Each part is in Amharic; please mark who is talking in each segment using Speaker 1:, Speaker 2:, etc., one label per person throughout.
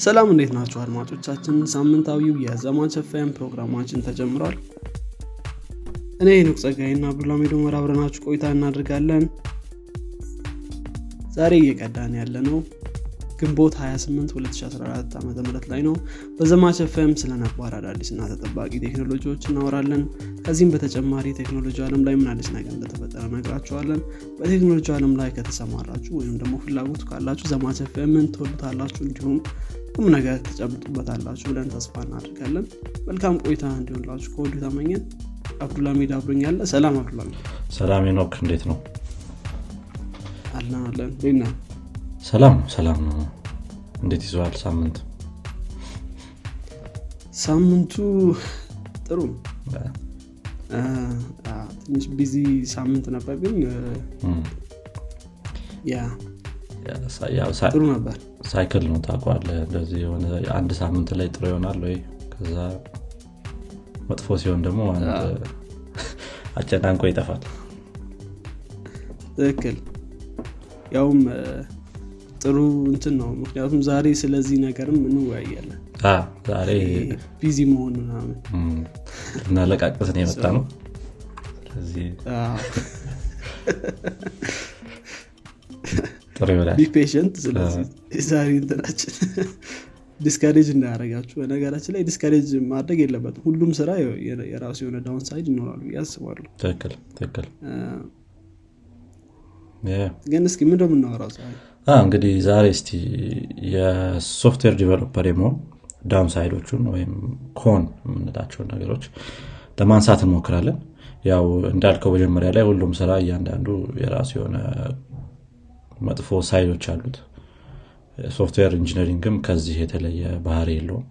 Speaker 1: ሰላም እንዴት ናቸው አድማጮቻችን? ሳምንታዊው የዘማች ኤፍኤም ፕሮግራማችን ተጀምሯል። እኔ ኑቅ ጸጋይና አብዱላሚዶ መራብረናችሁ ቆይታ እናደርጋለን። ዛሬ እየቀዳን ያለ ነው ግንቦት 28 2014 ዓ ም ላይ ነው። በዘማች ኤፍኤም ስለ ነባር አዳዲስና ተጠባቂ ቴክኖሎጂዎች እናወራለን። ከዚህም በተጨማሪ ቴክኖሎጂ አለም ላይ ምን አዲስ ነገር እንደተፈጠረ ነግራችኋለን በቴክኖሎጂ አለም ላይ ከተሰማራችሁ ወይም ደግሞ ፍላጎቱ ካላችሁ ዘማች ኤፍኤምን ትወዱታላችሁ። እንዲሁም ቁም ነገር ትጨብጡበታላችሁ ብለን ተስፋ እናደርጋለን። መልካም ቆይታ እንዲሆንላችሁ ከወዲሁ ተመኘን። አብዱላሚድ አብሮኛለ ሰላም አብዱላሚድ
Speaker 2: ሰላም ኖክ እንዴት ነው?
Speaker 1: አለን አለን። ቤና
Speaker 2: ሰላም ሰላም ነው። እንዴት ይዘዋል ሳምንት?
Speaker 1: ሳምንቱ ጥሩ ትንሽ busy ሳምንት ነበር ግን ያ
Speaker 2: ሳይክል ነው ታቋለ እንደዚህ የሆነ አንድ ሳምንት ላይ ጥሩ ይሆናል ወይ? ከዛ መጥፎ ሲሆን ደግሞ አጨናንቆ ይጠፋል።
Speaker 1: ትክክል። ያውም ጥሩ እንትን ነው። ምክንያቱም ዛሬ ስለዚህ ነገርም እንወያያለን።
Speaker 2: ዛሬ
Speaker 1: ቢዚ መሆን ምናምን።
Speaker 2: እናለቃቅስን የመጣ ነው ስለዚህ ጥሩ ይሆናል።
Speaker 1: be patient ስለዚህ ዛሬ እንትናችን discourage እንዳያደረጋችሁ በነገራችን ላይ discourage ማድረግ የለበትም። ሁሉም ስራ የራሱ የሆነ downside ይኖራሉ ያስባሉ
Speaker 2: ትክክል ትክክል።
Speaker 1: ግን እስኪ የምናወራው ዛሬ?
Speaker 2: እንግዲህ ዛሬ እስቲ የ software developer የመሆን downside ኦቹን ወይም con የምንላቸውን ነገሮች ለማንሳት እንሞክራለን። ያው እንዳልከው መጀመሪያ ላይ ሁሉም ስራ እያንዳንዱ የራሱ የሆነ መጥፎ side ኦች አሉት። software engineering ም ከዚህ የተለየ ባህሪ የለውም።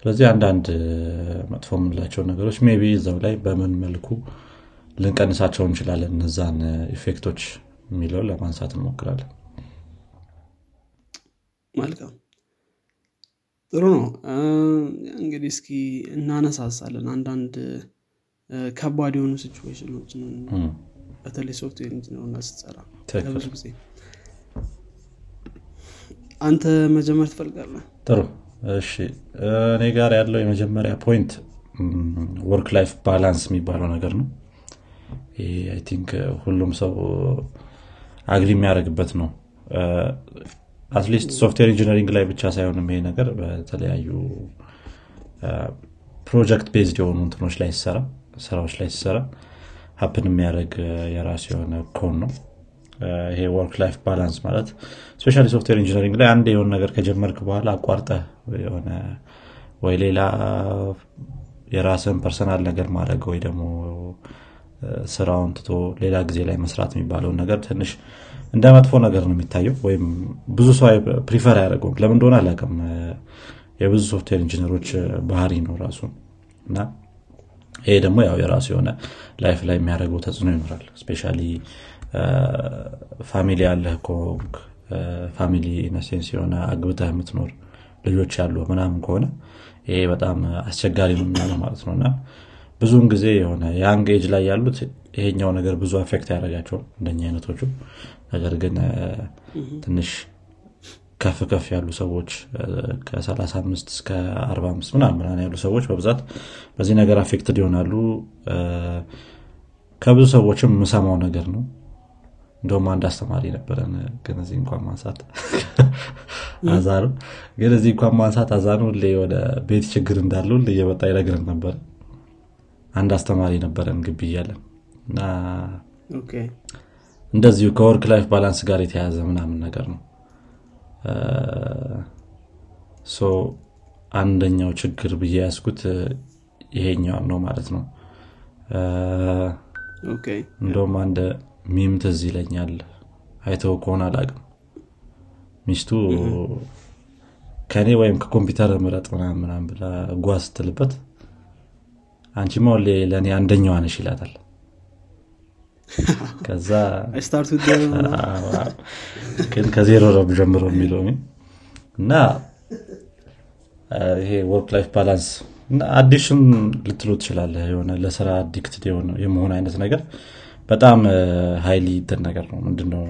Speaker 2: ስለዚህ አንዳንድ መጥፎ የምንላቸው ነገሮች maybe እዛው ላይ በምን መልኩ ልንቀንሳቸው እንችላለን እነዛን effect ኦች የሚለው ለማንሳት እንሞክራለን።
Speaker 1: መልካም። ጥሩ ነው። እንግዲህ እስኪ እናነሳሳለን አንዳንድ ከባድ የሆኑ ሲቹዌሽኖችን በተለይ software engineer ስትሰራ ለብዙ ጊዜ አንተ መጀመር ትፈልጋለህ?
Speaker 2: ጥሩ። እሺ። እኔ ጋር ያለው የመጀመሪያ point work life balance የሚባለው ነገር ነው። I think ሁሉም ሰው agree የሚያደርግበት ነው። at least software engineering ላይ ብቻ ሳይሆንም ይሄ ነገር በተለያዩ project based የሆኑ እንትኖች ላይ ሲሰራ ስራዎች ላይ ሲሰራ happen የሚያደርግ የራሱ የሆነ con ነው ይሄ work life balance ማለት especially software engineering ላይ አንድ የሆነ ነገር ከጀመርክ በኋላ አቋርጠ የሆነ ወይ ሌላ የራስን personal ነገር ማድረግ ወይ ደግሞ ስራውን ትቶ ሌላ ጊዜ ላይ መስራት የሚባለውን ነገር ትንሽ እንደ መጥፎ ነገር ነው የሚታየው ወይም ብዙ ሰው prefer አያደርገውም። ለምን እንደሆነ አላውቅም። የብዙ software engineer ኦች ባህሪ ነው ራሱ እና ይሄ ደግሞ ያው የራሱ የሆነ life ላይ የሚያደርገው ተጽዕኖ ይኖራል። especially family ያለህ ከሆንክ family in a sense የሆነ አግብተህ የምትኖር ልጆች ያሉ ምናምን ከሆነ ይሄ በጣም አስቸጋሪ ነው የሚሆነው ማለት ነው። እና ብዙውን ጊዜ የሆነ የ young age ላይ ያሉት ይሄኛው ነገር ብዙ affect ያላደረጋቸው እንደኛ አይነቶቹ። ነገር ግን ትንሽ ከፍ ከፍ ያሉ ሰዎች ከ35 እስከ 45 ምናምን ያሉ ሰዎች በብዛት በዚህ ነገር affected ይሆናሉ። ከብዙ ሰዎችም የምሰማው ነገር ነው እንደውም አንድ አስተማሪ ነበረን ግን እዚህ እንኳን ማንሳት አዛሩ ግን እዚህ እንኳን ማንሳት አዛኑ ሁሌ ወደ ቤት ችግር እንዳለ ሁሌ እየመጣ ይነግረን ነበር። አንድ አስተማሪ ነበረን ግቢ እያለን እና እንደዚሁ ከ work life balance ጋር የተያያዘ ምናምን ነገር ነው። አንደኛው ችግር ብዬ ያነሳሁት ይሄኛው ነው ማለት ነው። እንደውም አንድ meme ትዝ ይለኛል። አይተው ከሆነ አላቅም ሚስቱ ከእኔ ወይም ከኮምፒውተር ምረጥ ምናምን ብላ ጓ ስትልበት አንቺማ ለእኔ አንደኛዋ ነሽ ይላታል። ከዛ ግን ከዜሮ ነው ጀምሮ የሚለው እና ይሄ work life balance addiction ልትሎ ትችላለህ። የሆነ ለስራ addicted የመሆን አይነት ነገር በጣም highly እንትን ነገር ነው። ምንድነው?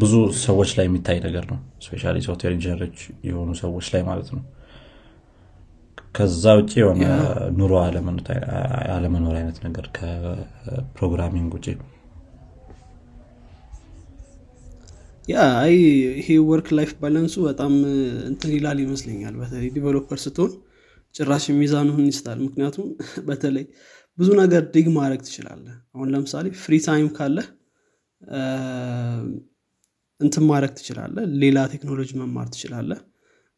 Speaker 2: ብዙ ሰዎች ላይ የሚታይ ነገር ነው። especially software engineer ኦች የሆኑ ሰዎች ላይ ማለት ነው። ከዛ ውጭ የሆነ ኑሮ አለመኖር አይነት ነገር ከ programming ውጭ
Speaker 1: yeah አይ ይሄ work life balance ኡ በጣም እንትን ይላል ይመስለኛል። በተለይ developer ስትሆን ጭራሽ ሚዛኑን ይስታል ምክንያቱም በተለይ ብዙ ነገር dig ማድረግ ትችላለህ። አሁን ለምሳሌ free time ካለ እንትን ማድረግ ትችላለህ ሌላ ቴክኖሎጂ መማር ትችላለህ።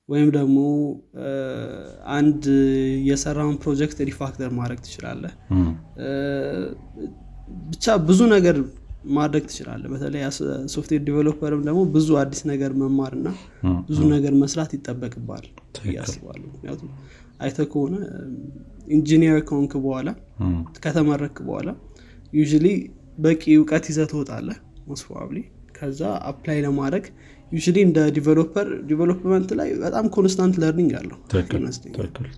Speaker 1: ወይም ደግሞ አንድ የሰራውን project refactor ማድረግ ትችላለህ። ብቻ ብዙ ነገር ማድረግ ትችላለህ። በተለይ software developer ም ደግሞ ብዙ አዲስ ነገር መማር እና ብዙ ነገር መስራት ይጠበቅብሃል ብዬ አስባለሁ ምክንያቱም አይተ ከሆነ ኢንጂኒየር ከሆንክ በኋላ ከተመረክ በኋላ ዩ በቂ እውቀት ይዘ ትወጣለህ most probably ከዛ apply ለማድረግ ዩ እንደ developer development ላይ በጣም constant learning አለው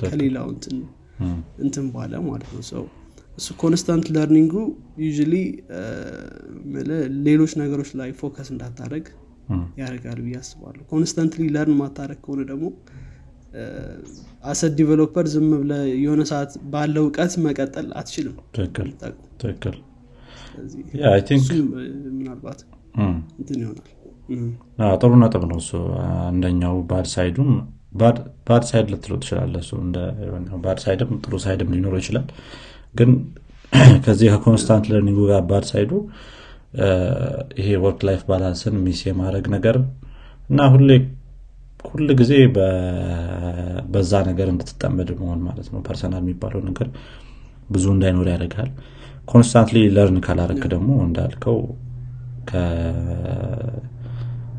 Speaker 1: ከሌላው እንትን ባለ ማለት ነው። ሰው እሱ constant learning ኡ ዩ ሌሎች ነገሮች ላይ focus እንዳታደረግ ያደርጋል ብዬ አስባለሁ። constantly learn ማታደረግ ከሆነ ደግሞ as a developer ዝም ብለ የሆነ ሰዓት ባለው እውቀት መቀጠል አትችልም።
Speaker 2: ትክክል
Speaker 1: ምናልባት እንትን ይሆናል።
Speaker 2: ጥሩ ነጥብ ነው እሱ። አንደኛው bad side ኡም bad side ልትለው ትችላለ እሱ። bad side ም ጥሩ side ም ሊኖረው ይችላል። ግን ከዚህ ከ constant learning ኡ ጋር bad side ኡ ይሄ work life balance ን miss የማድረግ ነገር እና ሁሌ ሁል ጊዜ በዛ ነገር እንድትጠመድ መሆን ማለት ነው። personal የሚባለው ነገር ብዙ እንዳይኖር ያደርጋል constantly learn ካላረክ ደግሞ እንዳልከው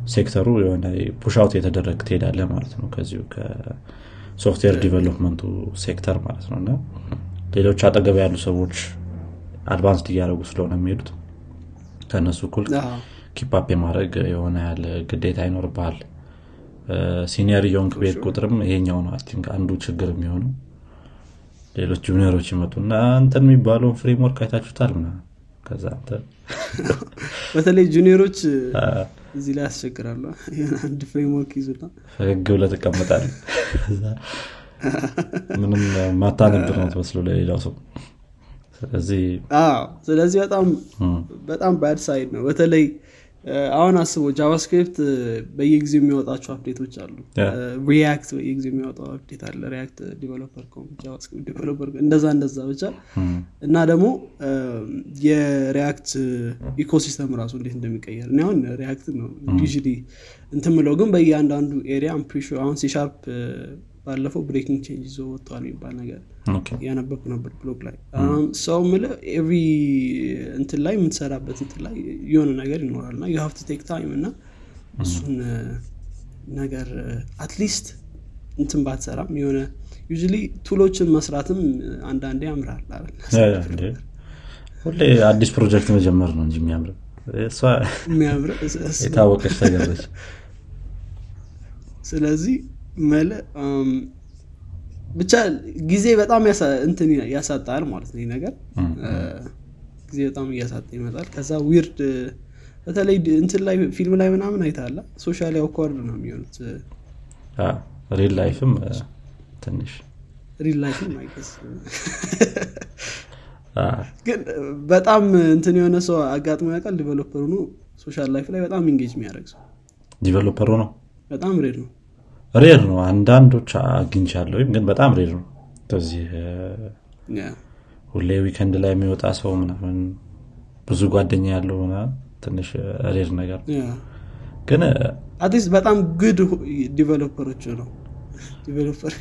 Speaker 2: ከሴክተሩ የሆነ push out የተደረግ ትሄዳለ ማለት ነው። ከዚሁ ከ software development ኡ ሴክተር ማለት ነው። እና ሌሎች አጠገብ ያሉ ሰዎች advanced እያደረጉ ስለሆነ የሚሄዱት ከእነሱ እኩል keep up የማድረግ የሆነ ያለ ግዴታ ይኖርብሃል senior የሆንክ ቤት ቁጥርም ይሄኛው ነው think አንዱ ችግር የሚሆነው። ሌሎች junior ኦች ይመጡና አንተን የሚባለውን framework አይታችሁታል ምና ከዛ አንተ
Speaker 1: በተለይ junior ኦች እዚህ ላይ ያስቸግራሉ። አንድ framework ይዙና
Speaker 2: ፈገግ ብለ ትቀመጣል ምንም ማታነብ ነው ትመስሎ ለሌላው ሰው። ስለዚህ
Speaker 1: ስለዚህ በጣም በጣም bad side ነው። በተለይ አሁን አስቦ JavaScript በየጊዜው የሚያወጣቸው update ኦች አሉ። React በየጊዜው የሚያወጣው update አለ። React developer JavaScript developer እንደዛ እንደዛ ብቻ። እና ደግሞ የ React ecosystem ራሱ እንዴት እንደሚቀየር እኔ አሁን React ነው ያው እንትን ምለው ግን በየአንዳንዱ area አሁን ሲሻርፕ ባለፈው breaking change ይዞ ወጥተዋል የሚባል ነገር ያነበብኩ ነበር ብሎግ ላይ። ሰው ምለ every እንትን ላይ የምትሰራበት እንትን ላይ የሆነ ነገር ይኖራል እና you have to take time እና እሱን ነገር at least እንትን ባትሰራም የሆነ ዩ tool ኦችን መስራትም አንዳንዴ ያምራል
Speaker 2: ሁሌ አዲስ ፕሮጀክት መጀመር ነው እንጂ የሚያምር የታወቀች ተገረች
Speaker 1: ስለዚህ መለ ብቻ ጊዜ በጣም እንትን ያሳጣል ማለት ነው ነገር። ጊዜ በጣም እያሳጣ ይመጣል። ከዛ weird በተለይ እንትን ላይ ፊልም ላይ ምናምን አይታለ social awkward ነው የሚሆኑት።
Speaker 2: real life ም ትንሽ
Speaker 1: real life ም I guess ግን በጣም እንትን የሆነ ሰው አጋጥሞ ያውቃል? developer ኡ ነው። social life ላይ በጣም engage የሚያደርግ ሰው።
Speaker 2: developer ኡ ነው?
Speaker 1: በጣም rare ነው
Speaker 2: rare ነው። አንዳንዶች አግኝቻለሁ ግን በጣም rare ነው። በዚህ ሁሌ weekend ላይ የሚወጣ ሰው ምናምን ብዙ ጓደኛ ያለው ትንሽ rare ነገር ግን
Speaker 1: at least በጣም good developer ኦች ነው። developer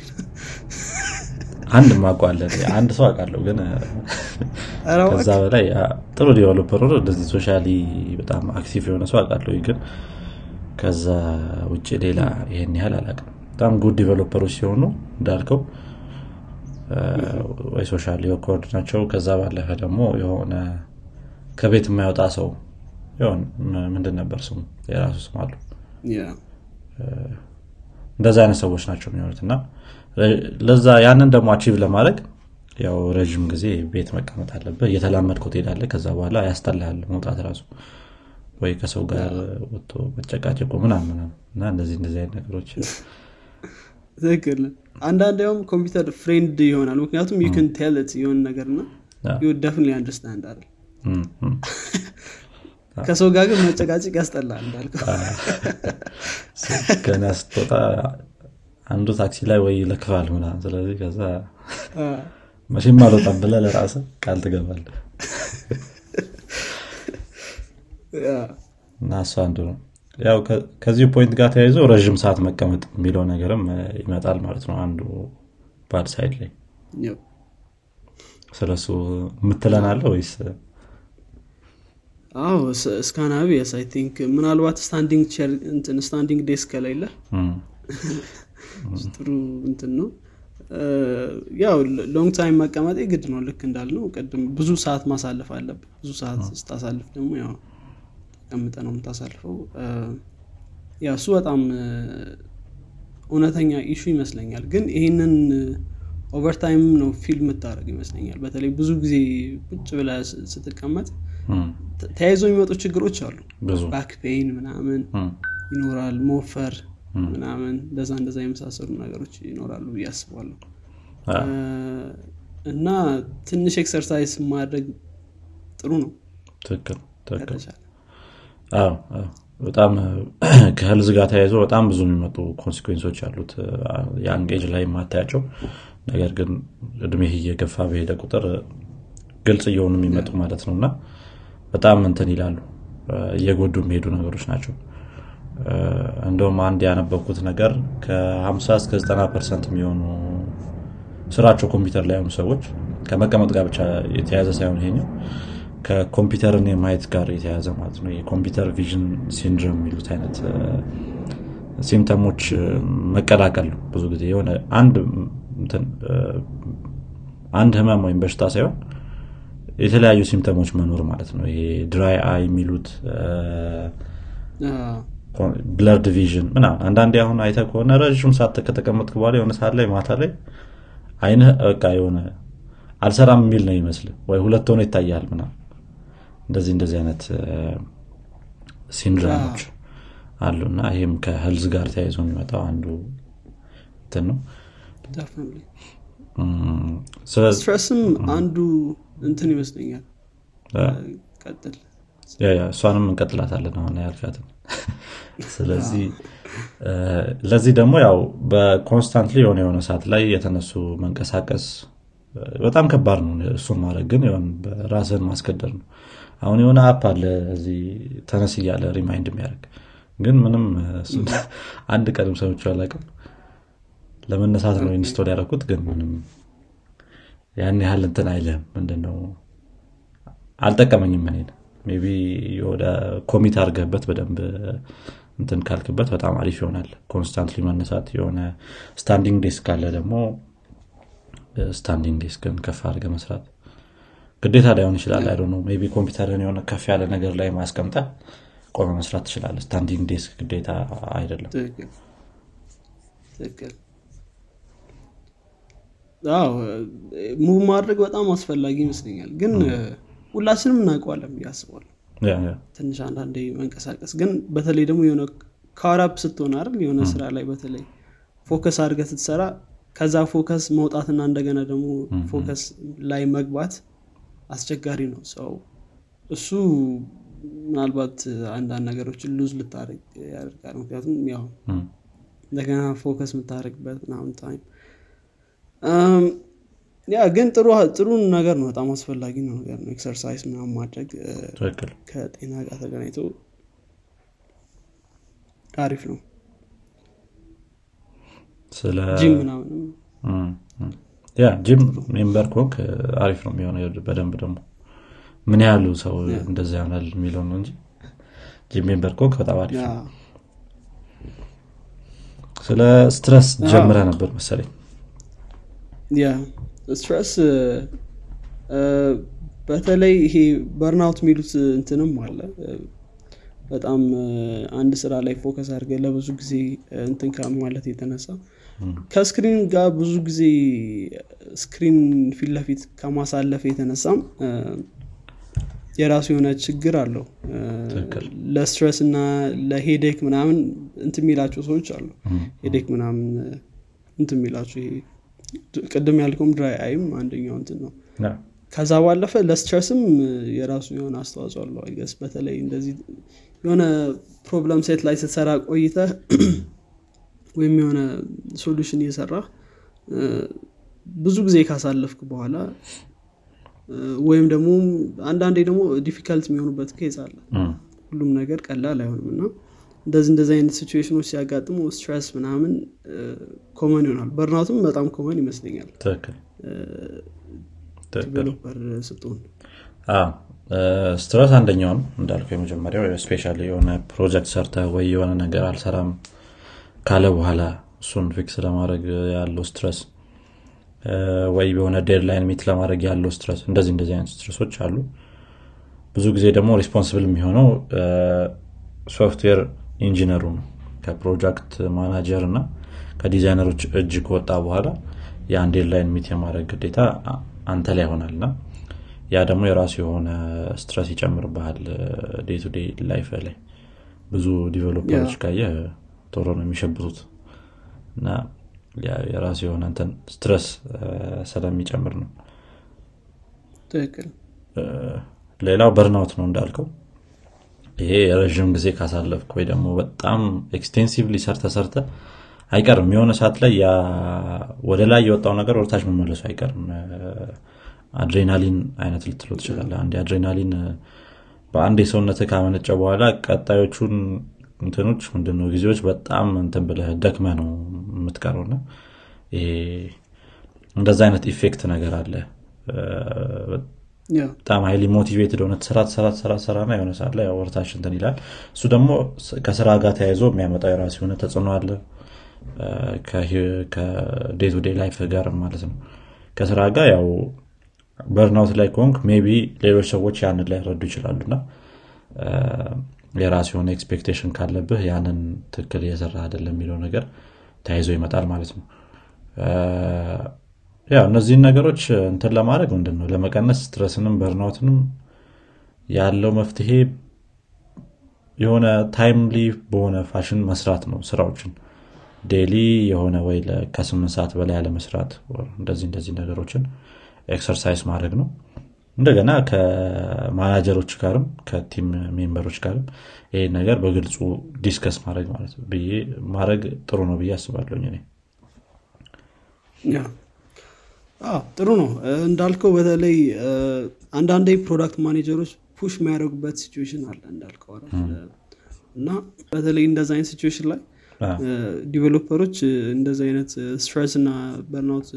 Speaker 2: አንድ ማቋለ አንድ ሰው አውቃለሁ ግን ከዛ በላይ ጥሩ developer እንደዚህ socially በጣም active የሆነ ሰው አውቃለሁ ግን ከዛ ውጭ ሌላ ይሄን ያህል አላቅም በጣም good developer ኦች ሲሆኑ እንዳልከው ወይ social awkward ናቸው። ከዛ ባለፈ ደግሞ የሆነ ከቤት የማይወጣ ሰው ምንድን ነበር ስሙ? የራሱ ስም አሉ እንደዛ አይነት ሰዎች ናቸው የሚሆኑት እና ለዛ ያንን ደግሞ achieve ለማድረግ ያው ረዥም ጊዜ ቤት መቀመጥ አለበት እየተላመድከው ትሄዳለ ከዛ በኋላ ያስጠላል መውጣት ራሱ ወይ ከሰው ጋር ወጥቶ መጨቃጨቁ ምናምን እና እንደዚህ እንደዚህ አይነት ነገሮች
Speaker 1: ትክክል። አንዳንድ ያውም ኮምፒውተር friend ይሆናል። ምክንያቱም you tell it የሆን ነገር ና you definitely understand አይደል ከሰው ጋር ግን መጨቃጨቅ ያስጠላል እንዳልከው።
Speaker 2: ገና ስትወጣ አንዱ ታክሲ ላይ ወይ ይለክፋል ምናምን። ስለዚህ ከዛ መቼም አልወጣም ብለ ለራስ ቃል ትገባል እና እሱ አንዱ ነው። ያው ከዚህ point ጋር ተያይዞ ረዥም ሰዓት መቀመጥ የሚለው ነገርም ይመጣል ማለት ነው አንዱ bad side ላይ። ስለሱ የምትለናለ ወይስ?
Speaker 1: አዎ እስካናቢ yes I think ምናልባት standing chair standing desk ከሌለ ጥሩ እንትን ነው። ያው long time መቀመጤ ግድ ነው ልክ እንዳልነው። ቅድም ብዙ ሰዓት ማሳለፍ አለብ ብዙ ሰዓት ስታሳልፍ ደግሞ ያው ተቀምጠ ነው የምታሳልፈው? yeah እሱ በጣም እውነተኛ issue ይመስለኛል። ግን ይህንን over time ነው feel የምታደረግ ይመስለኛል። በተለይ ብዙ ጊዜ ቁጭ ብለ ስትቀመጥ ተያይዞ የሚመጡ ችግሮች አሉ። back pain ምናምን ይኖራል ሞፈር ምናምን እንደዛ እንደዛ የመሳሰሉ ነገሮች ይኖራሉ ብዬ አስባለሁ። እና ትንሽ exercise ማድረግ ጥሩ ነው።
Speaker 2: ትክክል በጣም ከ health ጋር ተያይዞ በጣም ብዙ የሚመጡ consequence ኦች አሉት። የአንድ ላይ የማታያቸው። ነገር ግን እድሜህ እየገፋ በሄደ ቁጥር ግልጽ እየሆኑ የሚመጡ ማለት ነው እና በጣም እንትን ይላሉ። እየጎዱ የሚሄዱ ነገሮች ናቸው። እንደውም አንድ ያነበብኩት ነገር ከ50 እስከ 90 percent የሚሆኑ ስራቸው ኮምፒውተር ላይ የሆኑ ሰዎች ከመቀመጥ ጋር ብቻ የተያዘ ሳይሆን ይሄኛው ከኮምፒውተርን የማየት ጋር የተያዘ ማለት ነው። የ computer vision syndrome የሚሉት አይነት symptom ኦች መቀላቀል ነው። ብዙ ጊዜ የሆነ አንድ አንድ ህመም ወይም በሽታ ሳይሆን የተለያዩ symptom ኦች መኖር ማለት ነው። ይሄ dry eye የሚሉት blurred vision ምና አንዳንዴ አሁን አይተ ከሆነ ረዥም ሰዓት ከተቀመጥክ በኋላ የሆነ ሰዓት ላይ ማታ ላይ አይንህ በቃ የሆነ አልሰራም የሚል ነው ይመስል ወይ ሁለት ሆነ ይታያል ምና እንደዚህ እንደዚህ አይነት ሲንድሮሞች አሉ እና ይህም ከህልዝ ጋር ተያይዞ የሚመጣው አንዱ እንትን ነው።
Speaker 1: ስትረስም አንዱ እንትን ይመስለኛል። ቀጥል
Speaker 2: እሷንም እንቀጥላታለን አሁን ያልካትን ስለዚህ ለዚህ ደግሞ ያው በ constantly የሆነ የሆነ ሰዓት ላይ የተነሱ መንቀሳቀስ በጣም ከባድ ነው። እሱን ማድረግ ግን ራስህን ማስገደር ነው አሁን የሆነ app አለ እዚህ ተነስ እያለ remind የሚያደርግ። ግን ምንም አንድ ቀንም ሰምቼ አላውቅም። ለመነሳት ነው install ያደረኩት ግን ምንም ያን ያህል እንትን አይልህም ምንድነው? አልጠቀመኝም እኔን። but ወደ commit አድርገህበት በደንብ እንትን ካልክበት በጣም አሪፍ ይሆናል። constantly መነሳት የሆነ standing desk ካለ ደግሞ standing desk ን ከፍ አድርገ መስራት ግዴታ ላይሆን ይችላል። I know but ኮምፒውተርን የሆነ ከፍ ያለ ነገር ላይ ማስቀምጠ ቆመ መስራት ትችላለ standing desk ግዴታ አይደለም።
Speaker 1: move ማድረግ በጣም አስፈላጊ ይመስለኛል። ግን ሁላችንም እናውቀዋለን አስባለሁ። ትንሽ አንዳንዴ መንቀሳቀስ። ግን በተለይ ደግሞ የሆነ caught up ስትሆን አይደል? የሆነ ስራ ላይ በተለይ focus አድርገ ስትሰራ ከዛ focus መውጣትና እንደገና ደግሞ focus ላይ መግባት አስቸጋሪ ነው። ሰው እሱ ምናልባት አንዳንድ ነገሮችን lose ልታደርግ ያደርጋል። ምክንያቱም ያው እንደገና focus የምታደርግበት ምናምን time ያ ግን ጥሩ ጥሩ ነገር ነው። በጣም አስፈላጊ ነው ነገር ነው። exercise ምናምን ማድረግ ከጤና ጋር ተገናኝቶ አሪፍ ነው። ጂም ምናምንም
Speaker 2: ያ gym member ከሆንክ አሪፍ ነው የሚሆነው በደንብ ደግሞ ምን ያህሉ ሰው እንደዚ ይሆናል የሚለው ነው እንጂ ጂም ሜምበር ኮክ በጣም አሪፍ ነው። ስለ stress ጀምረህ ነበር መሰለኝ።
Speaker 1: ያ stress በተለይ ይሄ burnout የሚሉት እንትንም አለ። በጣም አንድ ስራ ላይ focus አድርገህ ለብዙ ጊዜ እንትን ከማለት የተነሳ ከ screen ጋር ብዙ ጊዜ screen ፊት ለፊት ከማሳለፍ የተነሳም የራሱ የሆነ ችግር አለው። ለ stress እና ለ headache ምናምን እንት የሚላቸው ሰዎች አሉ። headache ምናምን እንት የሚላቸው ይሄ ቅድም ያልከውም dry eye ም አንደኛው እንትን ነው። ከዛ ባለፈ ለ stress ም የራሱ የሆነ አስተዋጽኦ አለው። I guess በተለይ እንደዚህ የሆነ problem set ላይ ስትሰራ ቆይተህ ወይም የሆነ solution እየሰራ ብዙ ጊዜ ካሳለፍክ በኋላ ወይም ደግሞ አንዳንዴ ደግሞ difficult የሚሆኑበት case አለ። ሁሉም ነገር ቀላል አይሆንም እና እንደዚህ እንደዚህ አይነት ሲቹዌሽኖች ሲያጋጥሙ stress ምናምን common ይሆናል። burnout ም በጣም common ይመስለኛል። developer ስትሆን።
Speaker 2: stress አንደኛው ነው እንዳልከው የመጀመሪያው። especially የሆነ ፕሮጀክት ሰርተህ ወይ የሆነ ነገር አልሰራም ካለ በኋላ እሱን fix ለማድረግ ያለው stress ወይ የሆነ deadline meet ለማድረግ ያለው stress እንደዚህ እንደዚህ አይነት stress ኦች አሉ። ብዙ ጊዜ ደግሞ responsible የሚሆነው software engineer ኡ ነው። ከ project manager እና ከዲዛይነሮች እጅ ከወጣ በኋላ የአንድ deadline meet የማድረግ ግዴታ አንተ ላይ ይሆናል እና ያ ደግሞ የራሱ የሆነ stress ይጨምርብሃል day to day life ላይ። ብዙ developer ኦች ካየህ ቶሎ ነው የሚሸብቱት እና የራሱ የሆነ እንትን stress ስለሚጨምር ነው።
Speaker 1: ትክክል።
Speaker 2: ሌላው burnout ነው እንዳልከው። ይሄ የረዥም ጊዜ ካሳለፍክ ወይ ደግሞ በጣም extensively ሰርተህ ሰርተህ አይቀርም። የሆነ ሰዓት ላይ ወደ ላይ የወጣው ነገር ወደታች መመለሱ አይቀርም። አድሬናሊን አይነት ልትለው ትችላለህ አንድ አድሬናሊን በአንድ የሰውነት ካመነጨ በኋላ ቀጣዮቹን እንትኖች ምንድነው ጊዜዎች በጣም እንትን ብለህ ደክመህ ነው የምትቀረውና እንደዛ አይነት effect ነገር አለ። በጣም highly motivated ሆነህ ትሰራ ትሰራ ትሰራ ትሰራ ና የሆነ ሰዓት ላይ ወደታች እንትን ይላል። እሱ ደግሞ ከስራ ጋር ተያይዞ የሚያመጣው የራሱ የሆነ ተጽዕኖ አለ። ከ day to day life ጋር ማለት ነው። ከስራ ጋር ያው burnout ላይ ከሆንክ maybe ሌሎች ሰዎች ያንን ላይረዱ ይችላሉ የራሱ የሆነ expectation ካለብህ ያንን ትክክል እየሰራ አይደለም የሚለው ነገር ተያይዞ ይመጣል ማለት ነው። ያው እነዚህን ነገሮች እንትን ለማድረግ ምንድን ነው? ለመቀነስ stress ንም burnout ንም ያለው መፍትሄ የሆነ timely በሆነ ፋሽን መስራት ነው ስራዎችን። daily የሆነ ወይ ከስምንት ሰዓት በላይ ያለመስራት እንደዚህ እንደዚህ ነገሮችን exercise ማድረግ ነው እንደገና ከማናጀሮች ጋርም ከቲም ሜምበሮች ጋርም ይህ ነገር በግልጹ discuss ማድረግ ማለት ብዬ ማድረግ ጥሩ ነው ብዬ አስባለሁኝ እኔ።
Speaker 1: ጥሩ ነው። እንዳልከው በተለይ አንዳንዴ product manager ኦች push የሚያደርጉበት situation አለ እንዳልከው እና በተለይ እንደዚ አይነት situation ላይ developer ኦች እንደዚህ አይነት stress እና burnout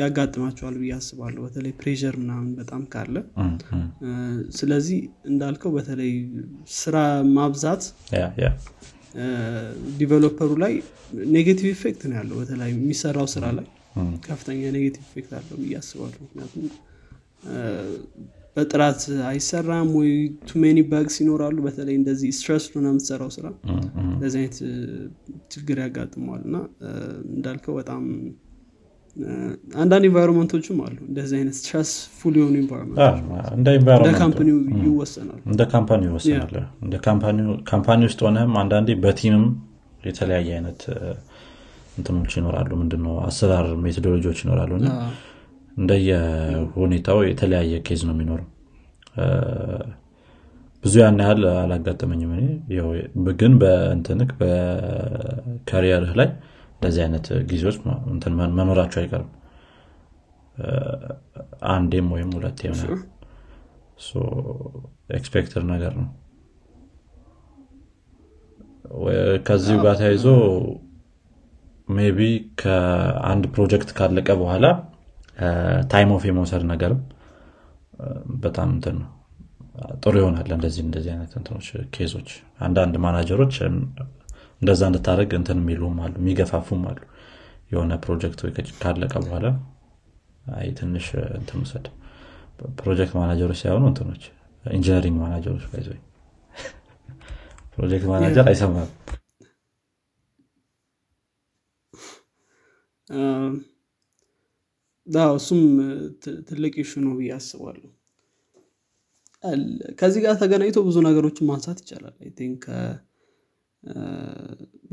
Speaker 1: ያጋጥማቸዋል ብዬ አስባለሁ። በተለይ pressure ምናምን በጣም ካለ ስለዚህ እንዳልከው በተለይ ስራ ማብዛት developer ኡ ላይ negative effect ነው ያለው። በተለይ የሚሰራው ስራ ላይ ከፍተኛ negative effect አለው ብዬ አስባለሁ። ምክንያቱም በጥራት አይሰራም ወይ too many bugs ይኖራሉ። በተለይ እንደዚህ stress ሆነህ የምትሰራው ስራ። እንደዚህ አይነት ችግር ያጋጥመዋል። እና እንዳልከው በጣም አንዳንድ environment ኦችም አሉ። እንደዚህ አይነት stressful የሆኑ environment company ይወሰናሉ።
Speaker 2: እንደ company ይወሰናል። እንደ company ውስጥ ሆነህም አንዳንዴ በ team ም የተለያየ አይነት እንትኖች ይኖራሉ። ምንድነው? አሰራር methodology ዎች ይኖራሉ እና እንደየ ሁኔታው የተለያየ case ነው የሚኖረው። ብዙ ያን ያህል አላጋጠመኝም ግን በእንትንህ በ career ህ ላይ እንደዚህ አይነት ጊዜዎች መኖራቸው አይቀርም። አንዴም ወይም ሁለት የሆነ expected ነገር ነው። ከዚሁ ጋር ተያይዞ maybe ከአንድ ፕሮጀክት ካለቀ በኋላ time off የመውሰድ ነገርም በጣም እንትን ነው። ጥሩ ይሆናል እንደዚህ እንደዚህ አይነት እንትኖች case ኦች አንዳንድ ማናጀሮች እንደዛ እንድታደርግ እንትን የሚሉም አሉ የሚገፋፉም አሉ። የሆነ ፕሮጀክት ካለቀ በኋላ አይ ትንሽ እንትን ውሰድ። project manager ኦች ሳይሆኑ እንትኖች engineering manager ኦች ይዘ project manager አይሰማም
Speaker 1: እሱም ትልቅ issue ነው ብዬ አስባለሁ። ከዚህ ጋር ተገናኝቶ ብዙ ነገሮችን ማንሳት ይቻላል። I think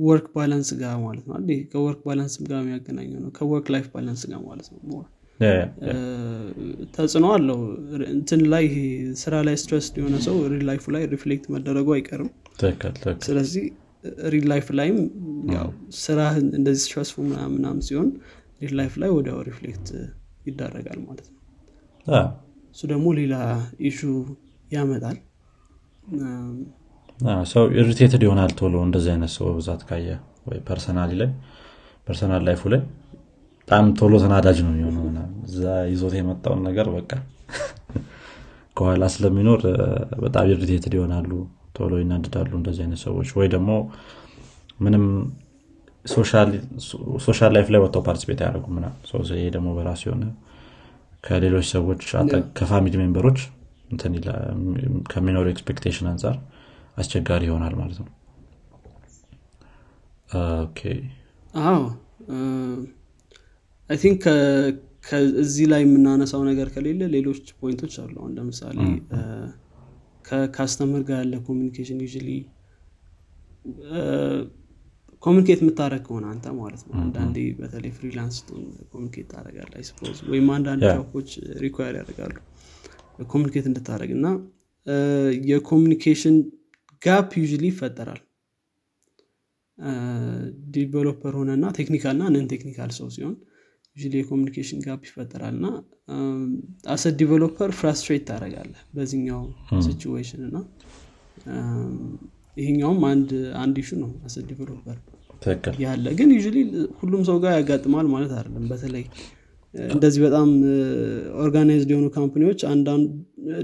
Speaker 1: work balance ጋር ማለት ነው። አይደል? ከ work balance ጋር የሚያገናኘው ነው። ከ work life balance ጋር ማለት ነው። more ተጽዕኖ አለው። እንትን ላይ ስራ ላይ stress የሆነ ሰው real life ኡ ላይ reflect መደረጉ አይቀርም። ስለዚህ real life ላይም ያው ስራ እንደዚህ stressful ምናምን ሲሆን real life ላይ ወዲያው reflect ይደረጋል ማለት ነው። እሱ ደግሞ ሌላ issue ያመጣል።
Speaker 2: ሰው irritated ይሆናል ቶሎ እንደዚህ አይነት ሰው በብዛት ካየ ወይ personally ላይ personal life ኡ ላይ በጣም ቶሎ ተናዳጅ ነው የሚሆነው እዛ ይዞት የመጣውን ነገር በቃ ከኋላ ስለሚኖር በጣም irritated ይሆናሉ ቶሎ ይናድዳሉ እንደዚህ አይነት ሰዎች። ወይ ደግሞ ምንም social life ላይ ወጥተው participate ያደርጉ ምናምን። ይሄ ደግሞ በራሱ የሆነ ከሌሎች ሰዎች ከ family member ኦች ከሚኖሩ expectation አንጻር አስቸጋሪ ይሆናል ማለት ነው።
Speaker 1: አዎ። I think እዚህ ላይ የምናነሳው ነገር ከሌለ ሌሎች point ኦች አሉ። አሁን ለምሳሌ እ፣ ከ customer ጋር ያለ communication usually communicate የምታደርግ ከሆነ አንተ ማለት ነው። አንዳንዴ በተለይ freelance communicate ታደርጋለህ I suppose ወይም አንዳንድ.
Speaker 2: job
Speaker 1: ኦች require ያደርጋሉ። communicate እንድታደርግ እና የ communication gap usually ይፈጠራል። developer ሆነና technical እና non technical ሰው ሲሆን usually የ communication gap ይፈጠራል እና as a developer frustrate ታደርጋለህ በዚህኛው situation እና ይሄኛውም አንድ አንድ issue ነው as a
Speaker 2: developer
Speaker 1: ያለ ግን usually ሁሉም ሰው ጋር ያጋጥማል ማለት አይደለም። በተለይ እንደዚህ በጣም organized የሆኑ company ዎች አንዳንድ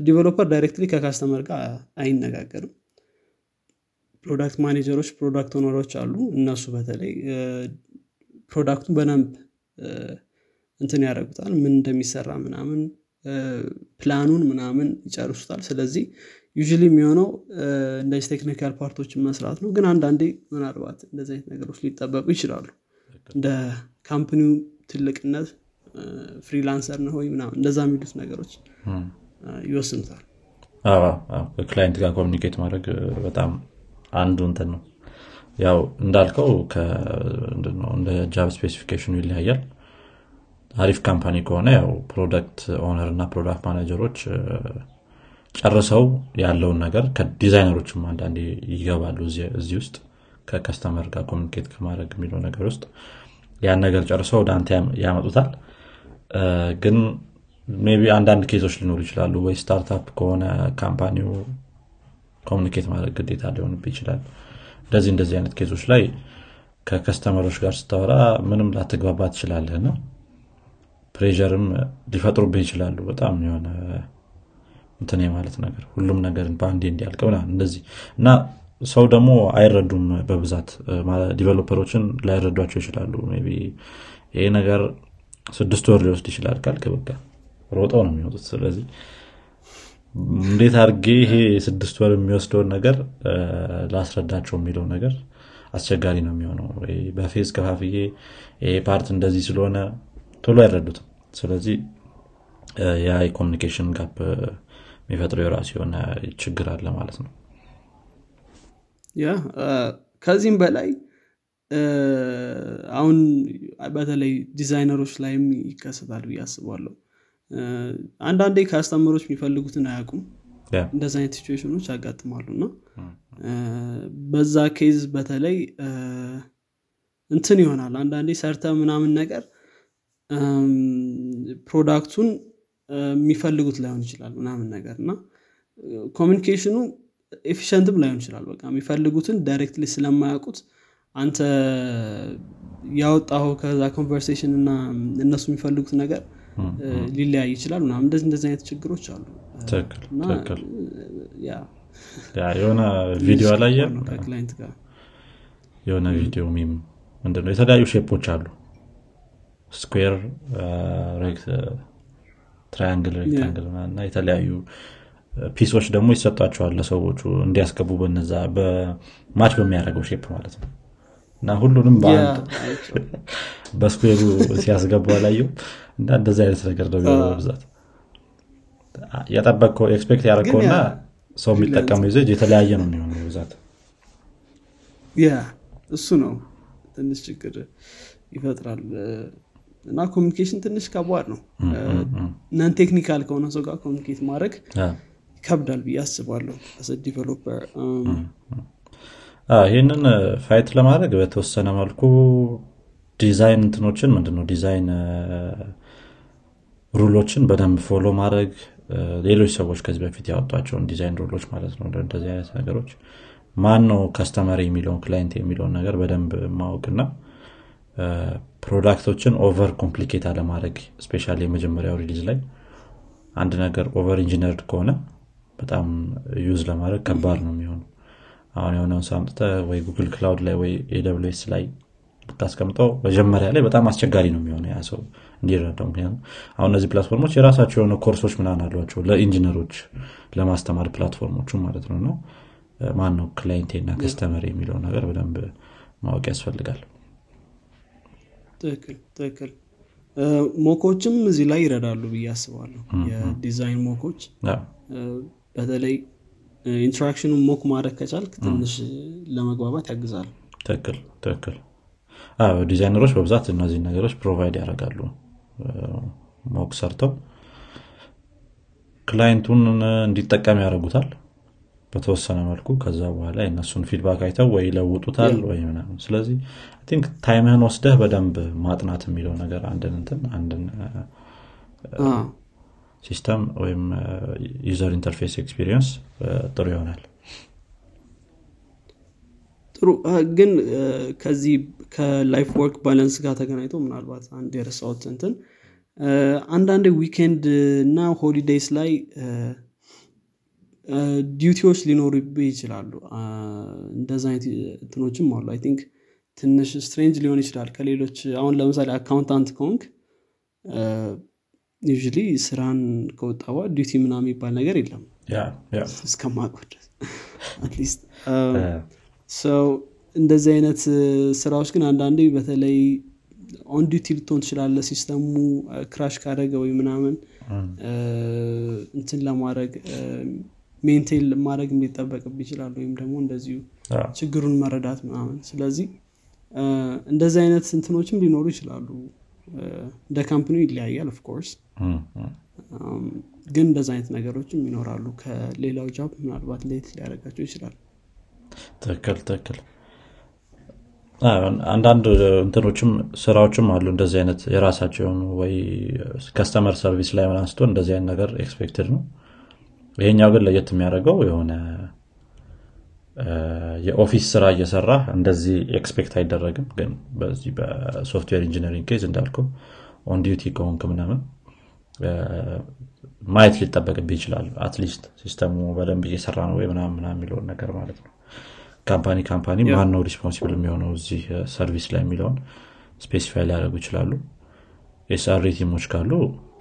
Speaker 1: developer directly ከ customer ጋር አይነጋገርም። product manager ኦች product owner ኦች አሉ። እነሱ በተለይ product ኡን በደንብ እንትን ያደርጉታል። ምን እንደሚሰራ ምናምን ፕላኑን ምናምን ይጨርሱታል። ስለዚህ usually የሚሆነው እንደዚህ technical part ኦችን መስራት ነው። ግን አንዳንዴ ምናልባት እንደዚህ አይነት ነገሮች ሊጠበቁ ይችላሉ። እንደ company ው ትልቅነት freelancer ነው ወይ ምናምን እንደዛ የሚሉት ነገሮች ይወስኑታል።
Speaker 2: ከ client ጋር communicate ማድረግ በጣም አንዱ እንትን ነው። ያው እንዳልከው እንደ job specification ኡ ይለያያል። አሪፍ company ከሆነ ያው product owner እና product manager ኦች እ፣ ጨርሰው ያለውን ነገር ከዲዛይነሮችም አንዳንዴ ይገባሉ እዚህ ውስጥ ከ customer ጋር communicate ከማድረግ የሚለው ነገር ውስጥ ያን ነገር ጨርሰው ወደ አንተ ያመጡታል። ግን maybe አንዳንድ case ኦች ሊኖሩ ይችላሉ ወይ startup ከሆነ company ው communicate ማድረግ ግዴታ ሊሆንብህ ይችላል። እንደዚህ እንደዚህ አይነት case ኦች ላይ ከ customer ኦች ጋር ስታወራ ምንም ላትግባባ ትችላለህ እና pressure ም ሊፈጥሩብህ ይችላሉ። በጣም የሆነ እንትን ማለት ነገር ሁሉም ነገር በአንዴ እንዲያልቅ እንደዚህ እና ሰው ደግሞ አይረዱም በብዛት። developer ኦችን ላይረዷቸው ይችላሉ። ይሄ ነገር ስድስት ወር ሊወስድ ይችላል ካልክ በቃ ሮጠው ነው የሚወጡት። ስለዚህ እንዴት አድርጌ ይሄ ስድስት ወር የሚወስደውን ነገር ላስረዳቸው የሚለው ነገር አስቸጋሪ ነው የሚሆነው። በ phase ከፋፍዬ ይሄ part እንደዚህ ስለሆነ ቶሎ አይረዱትም። ስለዚህ ያ የ communication gap የሚፈጥረው የራሱ የሆነ ችግር አለ ማለት ነው።
Speaker 1: yeah ከዚህም በላይ አሁን በተለይ ዲዛይነሮች ላይም ይከሰታል ብዬ አስባለሁ። አንዳንዴ customer ኦች የሚፈልጉትን አያውቁም።
Speaker 2: yeah፣
Speaker 1: እንደዚህ አይነት ሲቹዌሽኖች ያጋጥማሉ እና በዛ case በተለይ እንትን ይሆናል። አንዳንዴ ሰርተህ ምናምን ነገር product ኡን የሚፈልጉት ላይሆን ይችላል ምናምን ነገር እና communication ኡ efficient ም ላይሆን ይችላል። በቃ የሚፈልጉትን directly ስለማያውቁት አንተ ያወጣኸው ከዛ conversation እና እነሱ የሚፈልጉት ነገር ሊለያይ ይችላል ምናምን። እንደዚህ እንደዚህ አይነት ችግሮች አሉ።
Speaker 2: የሆነ ቪዲዮ
Speaker 1: ጋር።
Speaker 2: የሆነ ቪዲዮ meme ምንድነው የተለያዩ shape ኦች አሉ። square triangle rectangle እና የተለያዩ piece ኦች ደግሞ ይሰጧቸዋል ለሰዎቹ እንዲያስገቡ በነዛ በ match በሚያደርገው shape ማለት ነው። እና ሁሉንም በአንድ በ square ኡ ሲያስገቡ አላየኸው እና እንደዚህ አይነት ነገር ነው በብዛት። የጠበቅከው expect ያደረግከውና ሰው የሚጠቀመው usage የተለያየ ነው የሚሆነው ብዛት
Speaker 1: yeah እሱ ነው። ትንሽ ችግር ይፈጥራል እና communication ትንሽ ከባድ ነው። non technical ከሆነ ሰው ጋር communicate ማድረግ ይከብዳል ብዬ አስባለሁ developer
Speaker 2: ይህንን fight ለማድረግ በተወሰነ መልኩ ዲዛይን እንትኖችን ምንድነው design rule ኦችን በደንብ follow ማድረግ ሌሎች ሰዎች ከዚህ በፊት ያወጧቸውን design rule ኦች ማለት ነው እንደዚህ አይነት ነገሮች ማን ነው customer የሚለውን client የሚለውን ነገር በደንብ ማወቅና product ኦችን over complicate አለማድረግ especially የመጀመሪያው release ላይ አንድ ነገር over engineered ከሆነ በጣም use ለማድረግ ከባድ ነው የሚሆነው። አሁን የሆነውን አምጥተህ ወይ Google Cloud ላይ ወይ AWS ላይ ብታስቀምጠው መጀመሪያ ላይ በጣም አስቸጋሪ ነው የሚሆነ ያ ሰው እንዲረዳው። ምክንያቱም አሁን እነዚህ platform ኦች የራሳቸው የሆነ ኮርሶች ምናን አሏቸው ለኢንጂነሮች ለማስተማር platform ኦቹ ማለት ነው። እና ማን ነው client ኤ እና customer የሚለው ነገር በደንብ ማወቅ ያስፈልጋል
Speaker 1: ትክክል ትክክል። mock ኦችም እዚህ ላይ ይረዳሉ ብዬ አስባለሁ። የ design mock ኦች። በተለይ interaction ኑን mock ማድረግ ከቻልክ ትንሽ ለመግባባት ያግዛል።
Speaker 2: ትክክል ትክክል። ዲዛይነሮች በብዛት እነዚህ ነገሮች provide ያደርጋሉ። mock ሰርተው client ኡን እንዲጠቀም ያደርጉታል በተወሰነ መልኩ ከዛ በኋላ የእነሱን feedback አይተው ወይ ይለውጡታል ወይ ምናምን። ስለዚህ think time ህን ወስደህ በደንብ ማጥናት የሚለው ነገር አንድን እንትን አንድን system ወይም user interface experience ጥሩ ይሆናል።
Speaker 1: ጥሩ። ግን ከዚህ ከ life work balance ጋር ተገናኝቶ ምናልባት አንድ የረሳሁት እንትን አንዳንድ weekend እና holidays ላይ duty ዎች ሊኖሩብህ ይችላሉ። እንደዛ አይነት እንትኖችም አሉ። I think ትንሽ strange ሊሆን ይችላል። ከሌሎች አሁን ለምሳሌ accountant ከሆንክ usually ስራን ከወጣ በኋላ duty ምናምን የሚባል ነገር የለም። እስከማውቀው ድረስ at least ሰው እንደዚህ አይነት ስራዎች ግን አንዳንዴ በተለይ on duty ልትሆን ትችላለህ system ኡ crash ካደረገ ወይ ምናምን እንትን ለማድረግ maintain ማድረግ ሊጠበቅብህ ይችላል ወይም ደግሞ እንደዚሁ ችግሩን መረዳት ምናምን። ስለዚህ እንደዚህ አይነት እንትኖችም ሊኖሩ ይችላሉ። እንደ company ይለያያል of course ግን እንደዚ አይነት ነገሮችም ይኖራሉ። ከሌላው job ምናልባት ለየት ሊያደረጋቸው ይችላል።
Speaker 2: ትክክል ትክክል። አንዳንድ እንትኖችም ስራዎችም አሉ። እንደዚህ አይነት የራሳቸው የሆኑ ወይ customer service ላይ አንስቶ እንደዚህ አይነት ነገር expected ነው ይሄኛው ግን ለየት የሚያደርገው የሆነ የ office ስራ እየሰራ እንደዚህ expect አይደረግም። ግን በዚህ በ software engineering case እንዳልከው on duty ከሆንክ ምናምን ማየት ሊጠበቅብህ ይችላል። at least system ኡ በደንብ እየሰራ ነው ወይ ምናምን የሚለውን ነገር ማለት ነው። company company ማን ነው responsible የሚሆነው እዚህ service ላይ የሚለውን specify ሊያደርጉ ይችላሉ SRE team ኦች ካሉ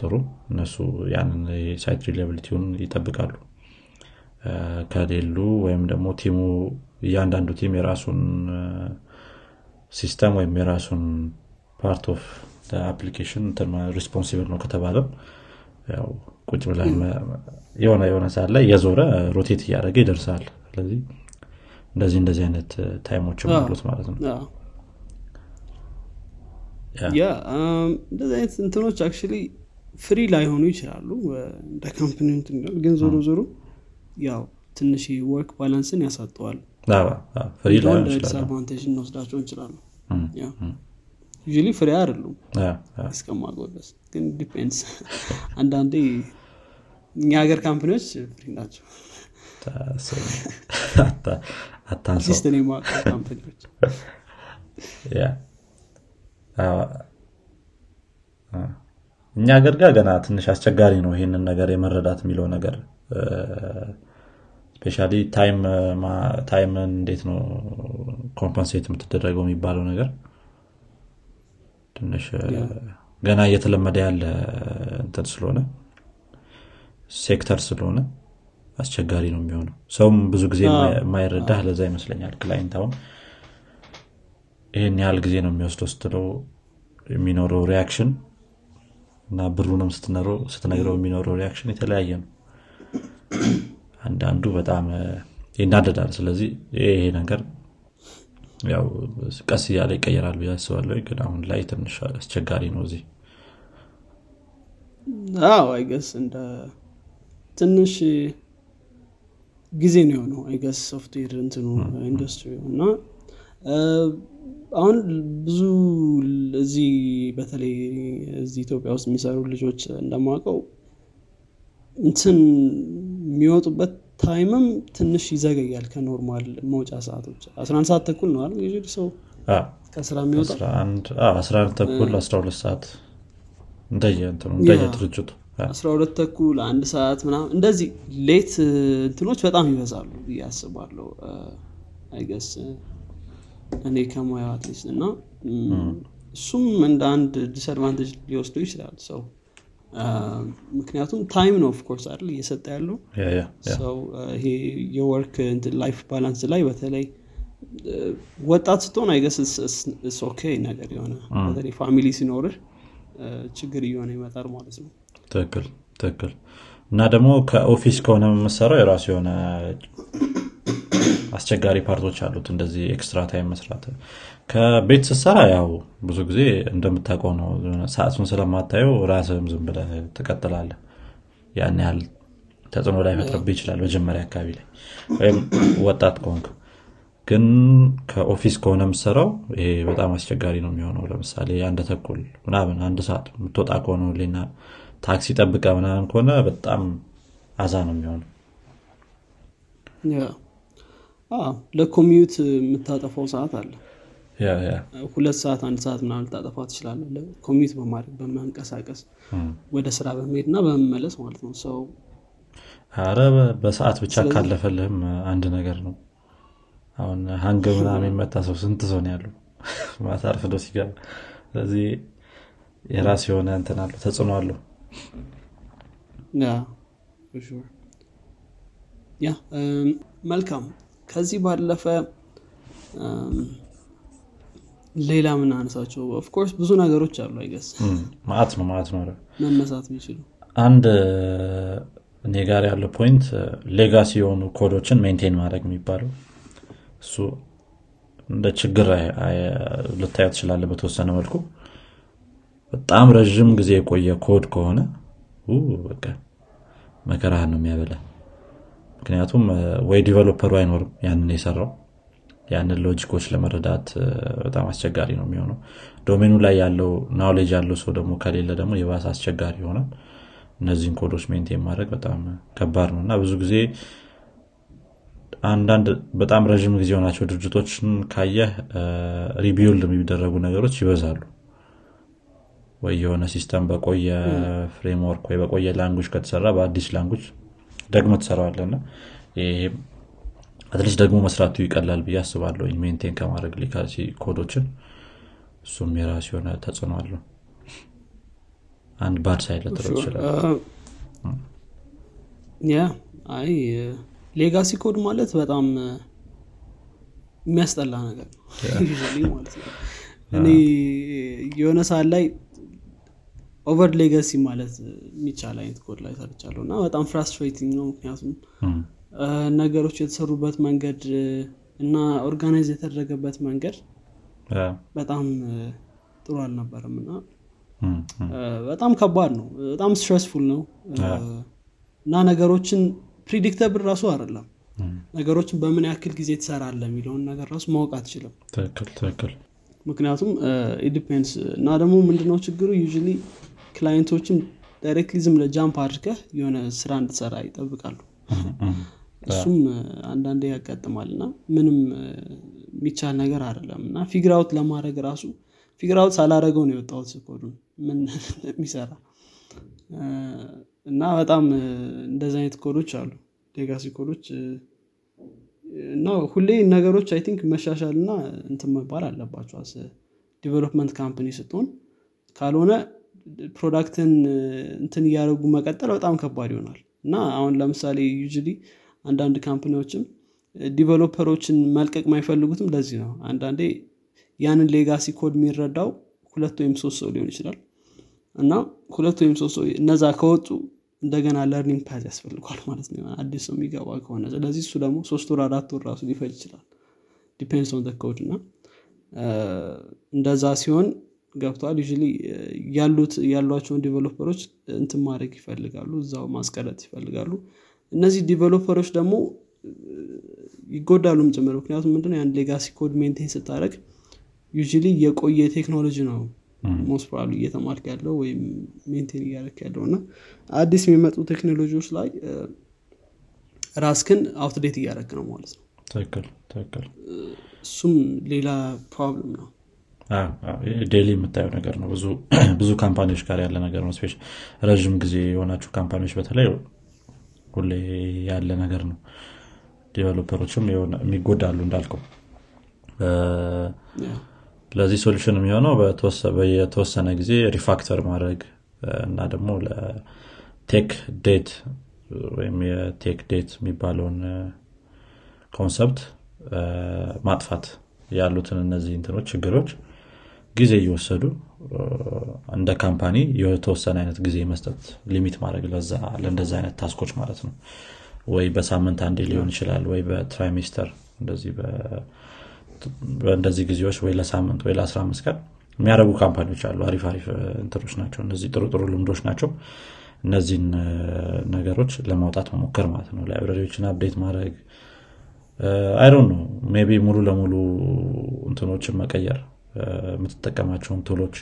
Speaker 2: ጥሩ እነሱ ያንን የ site reliability ውን ይጠብቃሉ። ከሌሉ ወይም ደግሞ team ኡ እያንዳንዱ team የራሱን system ወይም የራሱን part of application responsible ነው ከተባለም ያው ቁጭ ብላ የሆነ የሆነ ሰዓት ላይ የዞረ rotate እያደረገ ይደርሳል። ስለዚህ እንደዚህ እንደዚህ አይነት time ኦችም አሉት ማለት ነው
Speaker 1: ያ እንደዚህ አይነት እንትኖች actually free ላይሆኑ ይችላሉ እንደ company ግን ዞሮ ዞሮ ያው ትንሽ work balance ን ያሳጠዋል disadvantage እንወስዳቸው እንችላለን. ዩ free አይደሉም እስከማውቀው ድረስ ግን depends አንዳንዴ እኛ ሀገር company ዎች free ናቸው. የማውቀው company ዎች
Speaker 2: እኛ ሀገር ጋር ገና ትንሽ አስቸጋሪ ነው ይህንን ነገር የመረዳት የሚለው ነገር። especially time ን እንዴት ነው compensate የምትደረገው የሚባለው ነገር? ትንሽ ገና እየተለመደ ያለ እንትን ስለሆነ ሴክተር ስለሆነ አስቸጋሪ ነው የሚሆነው። ሰውም ብዙ ጊዜ የማይረዳህ ለዛ ይመስለኛል client አሁን ይህን ያህል ጊዜ ነው የሚወስደው ስትለው የሚኖረው reaction እና ብሩንም ስትነግረው የሚኖረው reaction የተለያየ ነው። አንዳንዱ በጣም ይናደዳል። ስለዚህ ይሄ ነገር ያው ቀስ እያለ ይቀየራል ብዬ አስባለሁ። ግን አሁን ላይ ትንሽ አስቸጋሪ ነው እዚህ።
Speaker 1: አዎ I guess እንደ ትንሽ ጊዜ ነው የሆነው I guess software እንትኑ ኢንዱስትሪ እና አሁን ብዙ እዚህ በተለይ እዚህ ኢትዮጵያ ውስጥ የሚሰሩ ልጆች እንደማውቀው እንትን የሚወጡበት time ም ትንሽ ይዘገያል ከ normal መውጫ ሰዓቶች 11 ሰዓት ተኩል ነው አይደል? usually ሰው ከስራ የሚወጣ?
Speaker 2: 11 ተኩል 12 ሰዓት እንደየ እንደየ ድርጅቱ።
Speaker 1: 12 ተኩል አንድ ሰዓት ምናምን እንደዚህ late እንትኖች በጣም ይበዛሉ ብዬ አስባለሁ። I guess እኔ ከሙያው at least እና እሱም እንደ አንድ disadvantage ሊወስዱ ይችላል ሰው። ምክንያቱም time ነው of course አይደል እየሰጠ ያለው? ሰው ይሄ የ work life balance ላይ በተለይ ወጣት ስትሆን I guess okay ነገር የሆነ በተለይ family ሲኖርህ ችግር እየሆነ ይመጣል ማለት ነው።
Speaker 2: ትክክል ትክክል። እና ደግሞ ከ office ከሆነ የምሰራው የራሱ የሆነ አስቸጋሪ part ኦች አሉት እንደዚህ extra time መስራት። ከቤት ስሰራ ያው ብዙ ጊዜ እንደምታውቀው ነው ሰዓቱን ስለማታየው ራስህም ዝም ብለህ ትቀጥላለ ያን ያህል ተጽዕኖ ላይ ፈጥረብ ይችላል መጀመሪያ አካባቢ ላይ ወይም ወጣት ከሆንክ። ግን ከኦፊስ ከሆነ የምሰራው ይሄ በጣም አስቸጋሪ ነው የሚሆነው። ለምሳሌ አንድ ተኩል ምናምን አንድ ሰዓት የምትወጣ ከሆነ ሌና ታክሲ ጠብቀ ምናምን ከሆነ በጣም አዛ ነው የሚሆነው
Speaker 1: ለኮሚዩት የምታጠፋው ሰዓት አለ። ሁለት ሰዓት አንድ ሰዓት ምናምን ልታጠፋ ትችላለ ኮሚዩት በማድረግ በመንቀሳቀስ ወደ ስራ በመሄድ እና በመመለስ ማለት ነው። ሰው
Speaker 2: አረ በሰዓት ብቻ ካለፈልህም አንድ ነገር ነው። አሁን ሀንግ ምናምን የሚመታ ሰው ስንት ሰው ነው ያሉ ማታ አርፍዶ ሲገባ። ስለዚህ የራስ የሆነ እንትን አለው ተጽዕኖ አለው።
Speaker 1: yeah መልካም ከዚህ ባለፈ ሌላ ምን አነሳቸው? of course ብዙ ነገሮች አሉ I guess
Speaker 2: ማአት ነው ማአት ነው
Speaker 1: መነሳት የሚችሉ።
Speaker 2: አንድ እኔ ጋር ያለው point legacy የሆኑ code ኦችን maintain ማድረግ የሚባለው እሱ እንደ ችግር ልታየው ትችላለ በተወሰነ መልኩ። በጣም ረዥም ጊዜ የቆየ ኮድ ከሆነ በቃ መከራህን ነው የሚያበላ ምክንያቱም ወይ developer ኡ አይኖርም ያንን የሰራው። ያንን logic ኦች ለመረዳት በጣም አስቸጋሪ ነው የሚሆነው። domain ኡ ላይ ያለው knowledge ያለው ሰው ደግሞ ከሌለ ደግሞ የባሰ አስቸጋሪ ይሆናል። እነዚህን code ኦች maintain ማድረግ በጣም ከባድ ነው። እና ብዙ ጊዜ አንዳንድ በጣም ረዥም ጊዜ የሆናቸው ድርጅቶችን ካየህ rebuild የሚደረጉ ነገሮች ይበዛሉ። ወይ የሆነ system በቆየ framework ወይ በቆየ language ከተሰራ በአዲስ language ደግሞ ትሰራዋለና at least ደግሞ መስራቱ ይቀላል ብዬ አስባለሁ። maintain ከማድረግ legacy code ኦችን እሱም የራሱ የሆነ ተጽዕኖ አለው። አንድ bad side ልትለው ይችላል
Speaker 1: yeah I legacy code ማለት በጣም የሚያስጠላ ነገር ነው። ማለት ነው። እኔ የሆነ ሰዓት ላይ over legacy ማለት የሚቻል አይነት ኮድ ላይ ሰርቻለሁ እና በጣም frustrating ነው ምክንያቱም ነገሮች የተሰሩበት መንገድ እና organize የተደረገበት መንገድ በጣም ጥሩ አልነበረም እና በጣም ከባድ ነው። በጣም stressful ነው። እና ነገሮችን predictable ራሱ አይደለም። ነገሮችን በምን ያክል ጊዜ ትሰራለህ የሚለውን ነገር ራሱ ማወቅ አትችልም።
Speaker 2: ትክክል
Speaker 1: ምክንያቱም it depends እና ደግሞ ምንድነው ችግሩ? usually client ኦችን directly ዝም ለ jump አድርገህ የሆነ ስራ እንድትሰራ ይጠብቃሉ። እሱም አንዳንዴ ያጋጥማል እና ምንም የሚቻል ነገር አይደለም እና figure out ለማድረግ ራሱ figure out ሳላረገው ነው የወጣሁት ኮዱን ምን የሚሰራ እና በጣም እንደዚህ አይነት ኮዶች አሉ legacy code ኦች። እና ሁሌ ነገሮች I think መሻሻል እና እንትን መባል አለባቸው development company ስትሆን ካልሆነ product ን እንትን እያደረጉ መቀጠል በጣም ከባድ ይሆናል። እና አሁን ለምሳሌ usually አንዳንድ company ዎችም developer ኦችን መልቀቅ የማይፈልጉትም ለዚህ ነው። አንዳንዴ ያንን legacy code የሚረዳው ሁለት ወይም ሶስት ሰው ሊሆን ይችላል። እና ሁለት ወይም ሶስት እነዛ ከወጡ እንደገና learning path ያስፈልገዋል ማለት ነው። አዲስ ሰው የሚገባ ከሆነ ስለዚህ እሱ ደግሞ ሶስት ወር አራት ወር ራሱ ሊፈጅ ይችላል። depends on እና እንደዛ ሲሆን ገብተዋል። usually ያሉት ያሏቸውን developer ኦች እንትን ማድረግ ይፈልጋሉ እዛው ማስቀረት ይፈልጋሉ። እነዚህ developer ኦች ደግሞ ይጎዳሉም ጭምር። ምክንያቱም ምንድነው? ያን legacy code maintain ስታደርግ usually የቆየ ቴክኖሎጂ ነው most probably እየተማርክ ያለው ወይም maintain እያደረክ ያለው እና አዲስ የሚመጡ ቴክኖሎጂዎች ላይ ራስክን outdate እያደረክ ነው ማለት ነው።
Speaker 2: ትክክል ትክክል።
Speaker 1: እሱም ሌላ problem ነው
Speaker 2: daily የምታየው ነገር ነው። ብዙ company ዎች ጋር ያለ ነገር ነው። ረዥም ጊዜ የሆናቸው company ዎች በተለይ ሁሌ ያለ ነገር ነው። developer ኦችም የሚጎዳሉ እንዳልከው። ለዚህ solution የሚሆነው የተወሰነ ጊዜ refactor ማድረግ እና ደግሞ ለ tech debt ወይም የ tech debt የሚባለውን concept ማጥፋት ያሉትን እነዚህ እንትኖች ችግሮች ጊዜ እየወሰዱ እንደ company የተወሰነ አይነት ጊዜ መስጠት limit ማድረግ ለእንደዚ አይነት task ኦች ማለት ነው። ወይ በሳምንት አንዴ ሊሆን ይችላል ወይ በ trimester እንደዚህ ጊዜዎች ወይ ለሳምንት ወይ ለ15 ቀን የሚያደረጉ company ዎች አሉ። አሪፍ አሪፍ እንትኖች ናቸው። እነዚህ ጥሩ ጥሩ ልምዶች ናቸው። እነዚህን ነገሮች ለማውጣት መሞከር ማለት ነው። library ዎችን update ማድረግ I don't know maybe ሙሉ ለሙሉ እንትኖችን መቀየር የምትጠቀማቸውን tool ኦች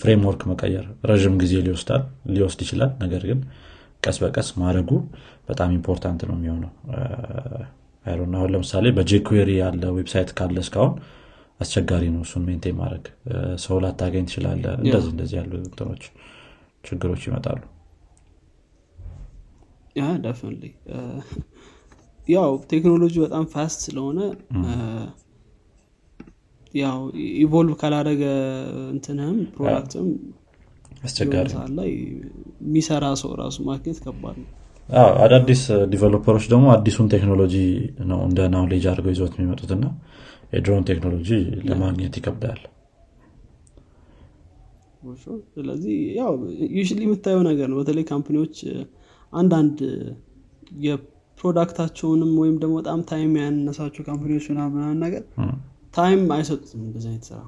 Speaker 2: framework መቀየር ረዥም ጊዜ ሊወስዳል ሊወስድ ይችላል። ነገር ግን ቀስ በቀስ ማድረጉ በጣም important ነው የሚሆነው። አይሮን አሁን ለምሳሌ በ jQuery ያለ website ካለ እስካሁን አስቸጋሪ ነው እሱን maintain ማድረግ። ሰው ላታገኝ ትችላለህ እንደዚህ እንደዚህ ያሉ እንትኖች ችግሮች ይመጣሉ።
Speaker 1: ያው ቴክኖሎጂ በጣም fast ስለሆነ ያው evolve ካላደረገ እንትንህም product ም
Speaker 2: አስቸጋሪ
Speaker 1: ሰዓት ላይ የሚሰራ ሰው ራሱ ማግኘት ከባድ ነው።
Speaker 2: አዳዲስ developer ኦች ደግሞ አዲሱን ቴክኖሎጂ ነው እንደ knowledge አድርገው ይዞት የሚመጡትና የድሮን ቴክኖሎጂ ለማግኘት ይከብዳል።
Speaker 1: ስለዚህ ያው usually የምታየው ነገር ነው። በተለይ company ዎች አንዳንድ የ product ኣቸውንም ወይም ደግሞ በጣም time ያነሳቸው company ዎች ምናምን ነገር time አይሰጡትም እንደዚህ አይነት ስራ።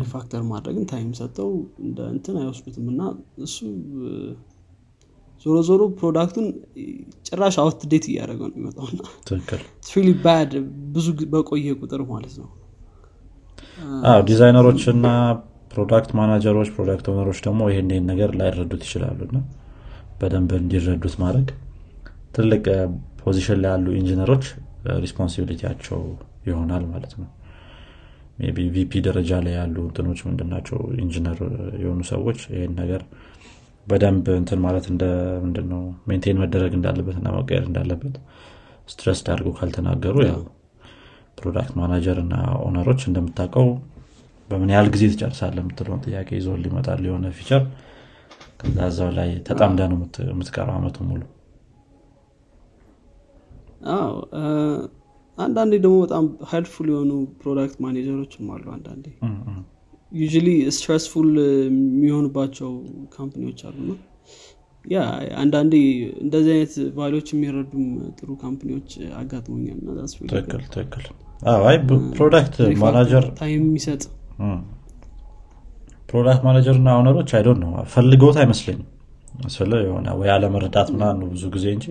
Speaker 1: refactor ማድረግን time ሰጠው እንደ እንትን አይወስዱትም እና እሱ ዞሮ ዞሮ product ኡን ጭራሽ outdated እያደረገው ነው የሚመጣውና really bad ብዙ በቆየ ቁጥር ማለት ነው።
Speaker 2: ዲዛይነሮች እና product manager ኦች product owner ኦች ደግሞ ይህን ይህን ነገር ላይረዱት ይችላሉ እና በደንብ እንዲረዱት ማድረግ ትልቅ position ላይ ያሉ engineer ኦች responsibility ያቸው ይሆናል ማለት ነው። ቢ VP ደረጃ ላይ ያሉ እንትኖች ምንድናቸው? ኢንጂነር የሆኑ ሰዎች ይህን ነገር በደንብ እንትን ማለት ምንድነው? maintain መደረግ እንዳለበት እና መቀየር እንዳለበት stress አድርገው ካልተናገሩ ያው product manager እና owner ኦች እንደምታውቀው በምን ያህል ጊዜ ትጨርሳለህ የምትለውን ጥያቄ ይዞ ሊመጣል የሆነ feature ከዛዛው ላይ ተጣምደህ ነው የምትቀረው አመቱ ሙሉ
Speaker 1: አንዳንዴ ደግሞ በጣም helpful የሆኑ product manager ኦችም አሉ አንዳንዴ. really stressful የሚሆንባቸው company ዎች አሉና yeah አንዳንዴ እንደዚህ አይነት value ዎች የሚረዱም ጥሩ company ዎች አጋጥሞኛል
Speaker 2: ትክክል ትክክል. አይ product manager
Speaker 1: time የሚሰጥ
Speaker 2: product manager እና owner ኦች I don't know ፈልገውት አይመስለኝም። ስለ የሆነ ወይ አለመረዳት ምና ብዙ ጊዜ እንጂ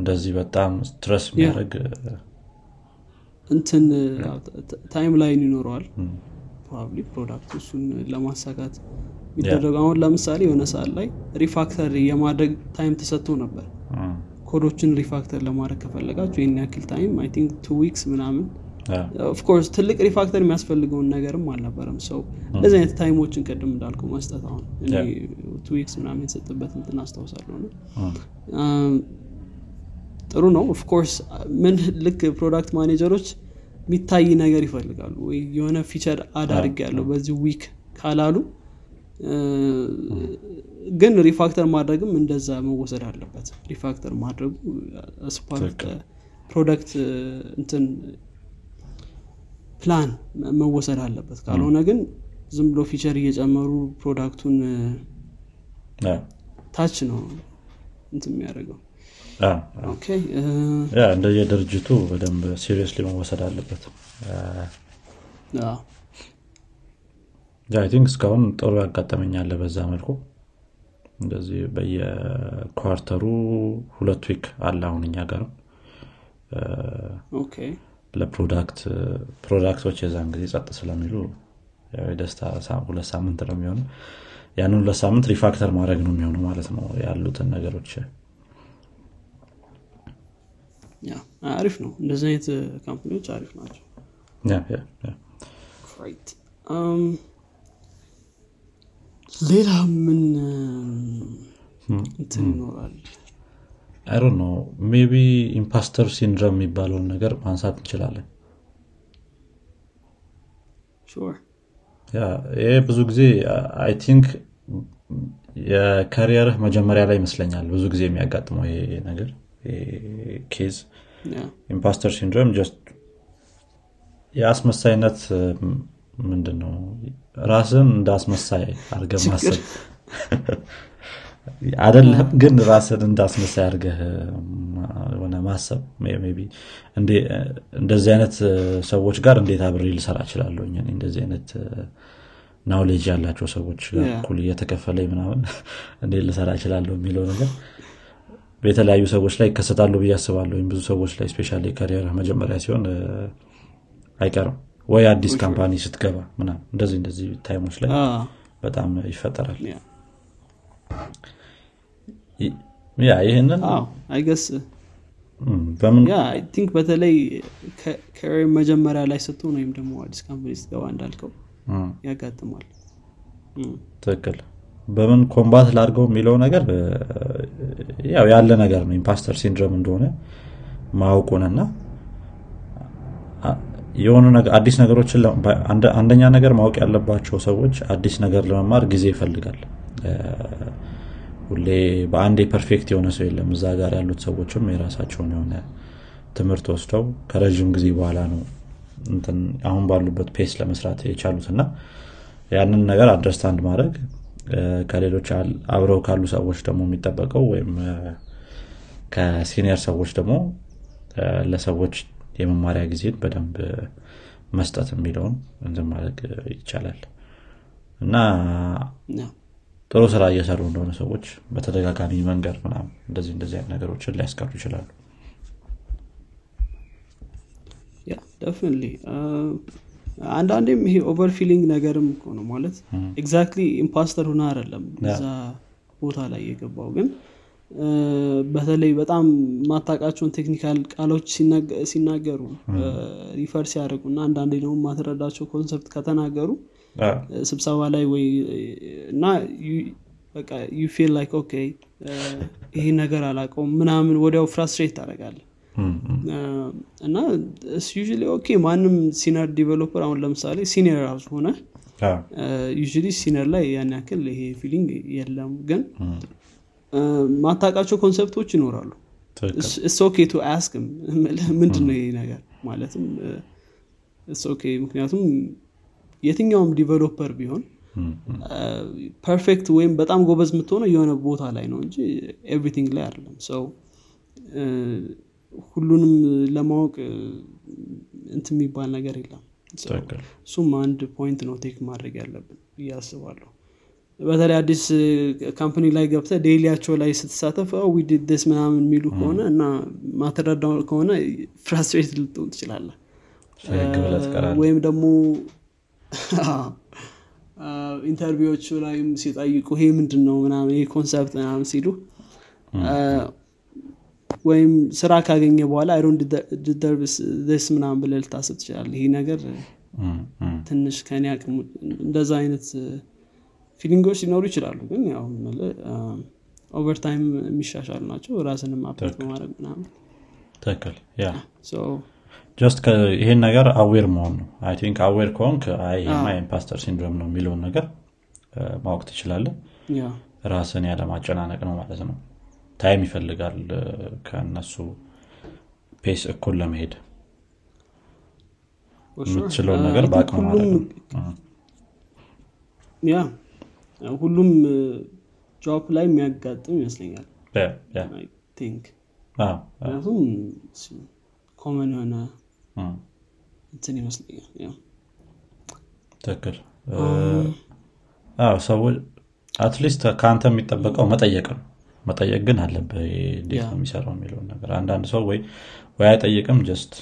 Speaker 2: እንደዚህ በጣም stress የሚያደርግ
Speaker 1: እንትን timeline ይኖረዋል። probably product ኡ እሱን ለማሳካት የሚደረጉ አሁን ለምሳሌ የሆነ ሰዓት ላይ refactor የማድረግ time ተሰጥቶ ነበር። code ኦችን refactor ለማድረግ ከፈለጋችሁ ይህን ያክል time I think two weeks ምናምን of course ትልቅ refactor የሚያስፈልገውን ነገርም አልነበረም። ሰው እንደዚህ አይነት time ኦችን ቅድም እንዳልኩ መስጠት አሁን two weeks ምናምን የተሰጥበት እንትን አስታውሳለሁ ጥሩ ነው። of course ምን ልክ product manager ኦች የሚታይ ነገር ይፈልጋሉ ወይ? የሆነ feature አዳርግ ያለው በዚህ week ካላሉ ግን refactor ማድረግም እንደዛ መወሰድ አለበት። refactor ማድረጉ as part product እንትን ፕላን መወሰድ አለበት። ካልሆነ ግን ዝም ብሎ feature እየጨመሩ product
Speaker 2: ኡን
Speaker 1: ታች ነው እንትን የሚያደርገው
Speaker 2: እንደየድርጅቱ በደንብ seriously መወሰድ አለበት። I think እስካሁን ጥሩ ያጋጥመኛል በዛ መልኩ። እንደዚህ በየ quarter ኡ ሁለት week አለ አሁን እኛ ጋርም
Speaker 1: ለ
Speaker 2: product product ኦች የዛን ጊዜ ጸጥ ስለሚሉ ሳ- ሁለት ሳምንት ነው የሚሆኑ ያንን ሁለት ሳምንት refactor ማድረግ ነው የሚሆኑ ማለት ነው ያሉትን ነገሮች
Speaker 1: አሪፍ ነው። እንደዚህ አይነት company ዎች አሪፍ ናቸው። right ሌላ ምን እንትን ይኖራል?
Speaker 2: I don't know maybe imposter syndrome የሚባለውን ነገር ማንሳት እንችላለን። ይሄ ብዙ ጊዜ I think የ career ህ መጀመሪያ ላይ ይመስለኛል ብዙ ጊዜ የሚያጋጥመው ይሄ ነገር ኬዝ imposter syndrome just የአስመሳይነት ምንድን ነው ራስን እንደ አስመሳይ አድርገህ ማሰብ። አይደለም ግን ራስን እንደ አስመሳይ አድርገህ ማ- ሆነ ማሰብ ቢ እንደዚህ አይነት ሰዎች ጋር እንዴት አብሬ ልሰራ እችላለሁ? እንደዚህ አይነት knowledge ያላቸው ሰዎች. እኩል እየተከፈለ ምናምን እንዴት ልሰራ እችላለሁ የሚለው ነገር በተለያዩ ሰዎች ላይ ይከሰታሉ ብዬ አስባለሁ። ብዙ ሰዎች ላይ especially career መጀመሪያ ሲሆን አይቀርም። ወይ አዲስ company ስትገባ ምናምን እንደዚህ እንደዚህ time ኦች
Speaker 1: ላይ
Speaker 2: በጣም ይፈጠራል። yeah። ይህንን
Speaker 1: I guess think በተለይ career መጀመሪያ ላይ ስትሆን ወይም ደግሞ አዲስ company ስትገባ እንዳልከው ያጋጥማል።
Speaker 2: ትክክል። በምን combat ላድርገው የሚለው ነገር ያው ያለ ነገር ነው imposter syndrome እንደሆነ ማወቁንና የሆኑ አዲስ ነገሮችን አንደኛ ነገር ማወቅ ያለባቸው ሰዎች አዲስ ነገር ለመማር ጊዜ ይፈልጋል። ሁሌ በአንዴ perfect የሆነ ሰው የለም። እዛ ጋር ያሉት ሰዎችም የራሳቸውን የሆነ ትምህርት ወስደው ከረዥም ጊዜ በኋላ ነው አሁን ባሉበት pace ለመስራት የቻሉት እና ያንን ነገር understand ማድረግ ከሌሎች አብረው ካሉ ሰዎች ደግሞ የሚጠበቀው ወይም ከ senior ሰዎች ደግሞ ለሰዎች የመማሪያ ጊዜን በደንብ መስጠት የሚለውን እንትን ማድረግ ይቻላል። እና ጥሩ ስራ እየሰሩ እንደሆነ ሰዎች በተደጋጋሚ መንገድ ምናምን እንደዚህ እንደዚህ አይነት ነገሮችን ሊያስቀሩ ይችላሉ
Speaker 1: አንዳንዴም ይሄ over feeling ነገርም እኮ ነው ማለት exactly imposter ሁና አይደለም እዛ ቦታ ላይ የገባው ግን በተለይ በጣም ማታቃቸውን technical ቃሎች ሲናገሩ refer ሲያደርጉ እና አንዳንዴ ደግሞ ማትረዳቸው concept ከተናገሩ ስብሰባ ላይ ወይ እና በቃ you feel like okay ይሄ ነገር አላውቀውም ምናምን ወዲያው frustrate
Speaker 2: እም፣
Speaker 1: እና usually okay ማንም senior developer አሁን ለምሳሌ senior ራሱ ሆነ usually senior ላይ ያን ያክል ይሄ feeling የለም። ግን ማታቃቸው concept ኦች
Speaker 2: ይኖራሉ።
Speaker 1: okay to ask ም ምንድን ነው ይሄ ነገር? ማለትም okay ምክንያቱም የትኛውም developer ቢሆን perfect ወይም በጣም ጎበዝ የምትሆነው የሆነ ቦታ ላይ ነው እንጂ everything ላይ አይደለም። ሰው ሁሉንም ለማወቅ እንትን የሚባል ነገር የለም። እሱም አንድ point ነው take ማድረግ ያለብን ብዬ አስባለሁ። በተለይ አዲስ company ላይ ገብተ daily ያቸው ላይ ስትሳተፍ ዊድስ ምናምን የሚሉ ከሆነ እና ማትረዳው ከሆነ frustrate ልትሆን
Speaker 2: ትቀራለህ።
Speaker 1: ወይም ደግሞ interview ኦቹ ላይም ሲጠይቁ ይሄ ምንድን ነው ምናምን ይሄ concept ምናምን ሲሉ ወይም ስራ ካገኘ በኋላ አይሮን ስ ምናምን ብለህ ልታስብ ትችላለህ። ይሄ ነገር ትንሽ ከኔ አቅም እንደዛ አይነት feeling ኦች ሊኖሩ ይችላሉ። ግን ያው over time የሚሻሻሉ ናቸው። ራስንም update በማድረግ ምናምን።
Speaker 2: ትክክል።
Speaker 1: yeah።
Speaker 2: just ይሄን ነገር aware መሆን ነው። I think aware ከሆንክ አይ ይሄማ imposter syndrome ነው የሚለውን ነገር ማወቅ ትችላለህ።
Speaker 1: yeah።
Speaker 2: ራስን ያለማጨናነቅ ነው ማለት ነው time ይፈልጋል እ፣ ከእነሱ pace እኩል ለመሄድ የምትችለውን ነገር በአቅም ማድረግ
Speaker 1: yeah ሁሉም job ላይ የሚያጋጥም ይመስለኛል። ምክንያቱም common የሆነ እንትን ይመስለኛል።
Speaker 2: ትክክል። ሰዎች at least ከአንተ የሚጠበቀው መጠየቅ ነው መጠየቅ ግን አለብህ ይሄ እንዴት ነው የሚሰራው የሚለውን ነገር። አንዳንድ ሰው ወይ ወይ አይጠይቅም just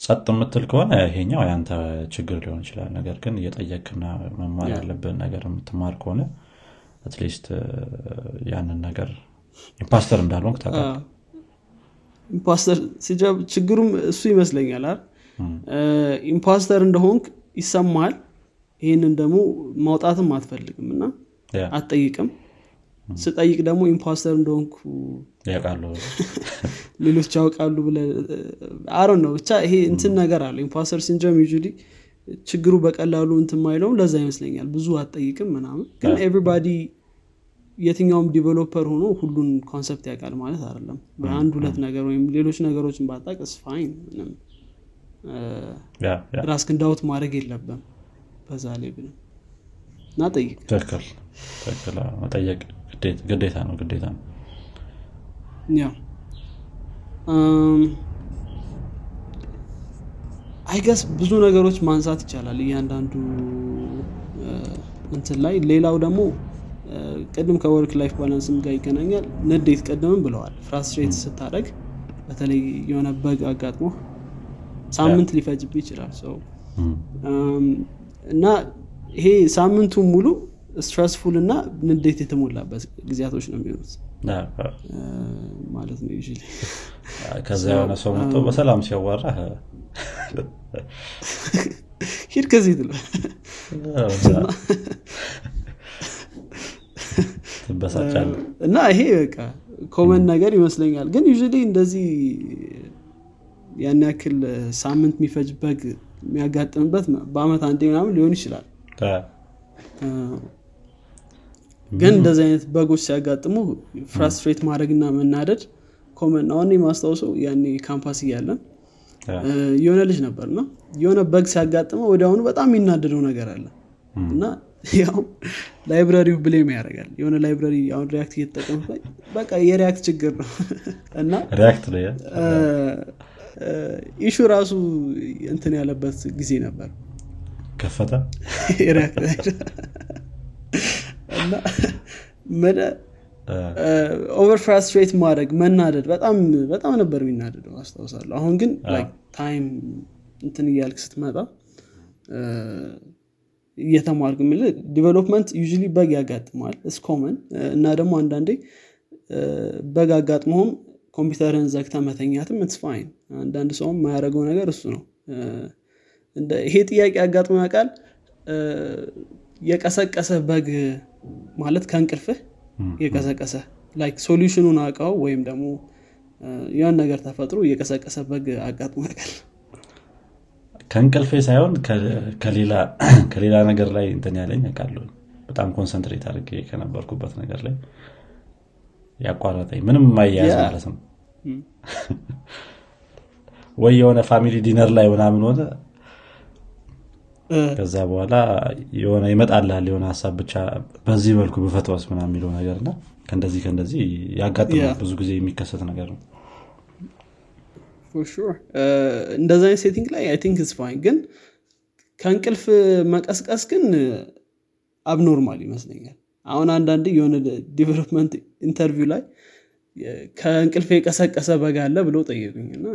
Speaker 2: ጸጥ የምትል ከሆነ ይሄኛው የአንተ ችግር ሊሆን ይችላል። ነገር ግን እየጠየቅና መማር ያለብን ነገር የምትማር ከሆነ at least ያንን ነገር imposter እንዳልሆንክ ታውቃለህ።
Speaker 1: imposter ሲጀመር ችግሩም እሱ ይመስለኛል አይደል? imposter እንደሆንክ ይሰማል። ይህንን ደግሞ ማውጣትም አትፈልግም እና አትጠይቅም ስጠይቅ ደግሞ imposter እንደሆንኩ
Speaker 2: ያውቃሉ።
Speaker 1: ሌሎች ያውቃሉ ብለ አሮ ነው። ብቻ ይሄ እንትን ነገር አለ imposter syndrome usually ችግሩ በቀላሉ እንትን ማይለውም ለዛ ይመስለኛል። ብዙ አትጠይቅም ምናምን። ግን. everybody የትኛውም developer ሆኖ ሁሉን concept ያውቃል ማለት አይደለም። አንድ ሁለት ነገር ወይም ሌሎች ነገሮችን ባታውቅ it's fine ምንም።
Speaker 2: yeah፣ yeah።
Speaker 1: ራስክን ዳውት ማድረግ የለብም በዛ ላይ ብንም እና ጠይቅ።
Speaker 2: ትክክል። መጠየቅ ግዴታ- ነው ግዴታ ነው።
Speaker 1: yeah I guess ብዙ ነገሮች ማንሳት ይቻላል እያንዳንዱ እንትን ላይ። ሌላው ደግሞ ቅድም ከ work life balance ም ጋር ይገናኛል። ንዴት ቅድምም ብለዋል። frustrate ስታደረግ በተለይ የሆነ bug አጋጥሞ ሳምንት ሊፈጅብ ይችላል። ሰው እና ይሄ ሳምንቱ ሙሉ stressful እና ንዴት የተሞላበት ጊዜያቶች ነው የሚሆኑት። ማለት ነው
Speaker 2: ከዛ የሆነ ሰው መጥቶ በሰላም ሲያዋራ
Speaker 1: ሂድ ከዚህ ትለ
Speaker 2: ትበሳጫለህ።
Speaker 1: እና ይሄ በቃ common ነገር ይመስለኛል። ግን usually እንደዚህ ያን ያክል ሳምንት የሚፈጅ bug የሚያጋጥምበት በአመት አንዴ ምናምን ሊሆን ይችላል ግን እንደዚህ አይነት bug ኦች ሲያጋጥሙ frustrate ማድረግና መናደድ common አሁን ማስታውሰው ያኔ ካምፓስ እያለን የሆነ ልጅ ነበር እና የሆነ bug ሲያጋጥመው ወዲያውኑ በጣም የሚናደደው ነገር አለ። እና ያው library ው blame ያደርጋል። የሆነ library አሁን React እየተጠቀሙ በቃ የ React ችግር ነው። እና
Speaker 2: React yeah።
Speaker 1: issue ራሱ እንትን ያለበት ጊዜ ነበር።
Speaker 2: ከፈተ?
Speaker 1: React እና over frustrate ማድረግ መናደድ በጣም በጣም ነበር የሚናደደው አስታውሳለሁ። አሁን ግን time እንትን እያልክ ስትመጣ እየተማርክ የምልህ development usually bug ያጋጥመዋል it's common እና ደግሞ አንዳንዴ bug አጋጥመውም ኮምፒውተርን ዘግተ መተኛትም it's fine አንዳንድ ሰውም የማያደርገው ነገር እሱ ነው። ይሄ ጥያቄ አጋጥሞ ያውቃል? የቀሰቀሰ bug ማለት ከእንቅልፍህ የቀሰቀሰ like solution ኡን አውቀው ወይም ደግሞ እ፣ የሆነ ነገር ተፈጥሮ የቀሰቀሰ bug አጋጥሞ ያውቃል
Speaker 2: ከእንቅልፌ ሳይሆን ከሌላ- ነገር ላይ እንትን ያለኝ ያውቃለሁ በጣም concentrate አድርጌ ከነበርኩበት ነገር ላይ ያቋረጠኝ ምንም የማያያዝ
Speaker 1: yeah።
Speaker 2: ማለት ነው ወይ የሆነ family dinner ላይ ምናምን ሆነ ከዛ በኋላ የሆነ ይመጣልሃል የሆነ ሀሳብ ብቻ በዚህ መልኩ ብፈትወስ ምናምን የሚለው ነገር እና ከእንደዚህ ከእንደዚህ ያጋጥማል. ብዙ ጊዜ የሚከሰት ነገር ነው።
Speaker 1: For sure. እንደዚ አይነት setting ላይ I think fine ግን ከእንቅልፍ መቀስቀስ ግን abnormal ይመስለኛል። አሁን አንዳንድ የሆነ development interview ላይ ከእንቅልፍ የቀሰቀሰ bug አለ ብሎ ጠየቁኝ እና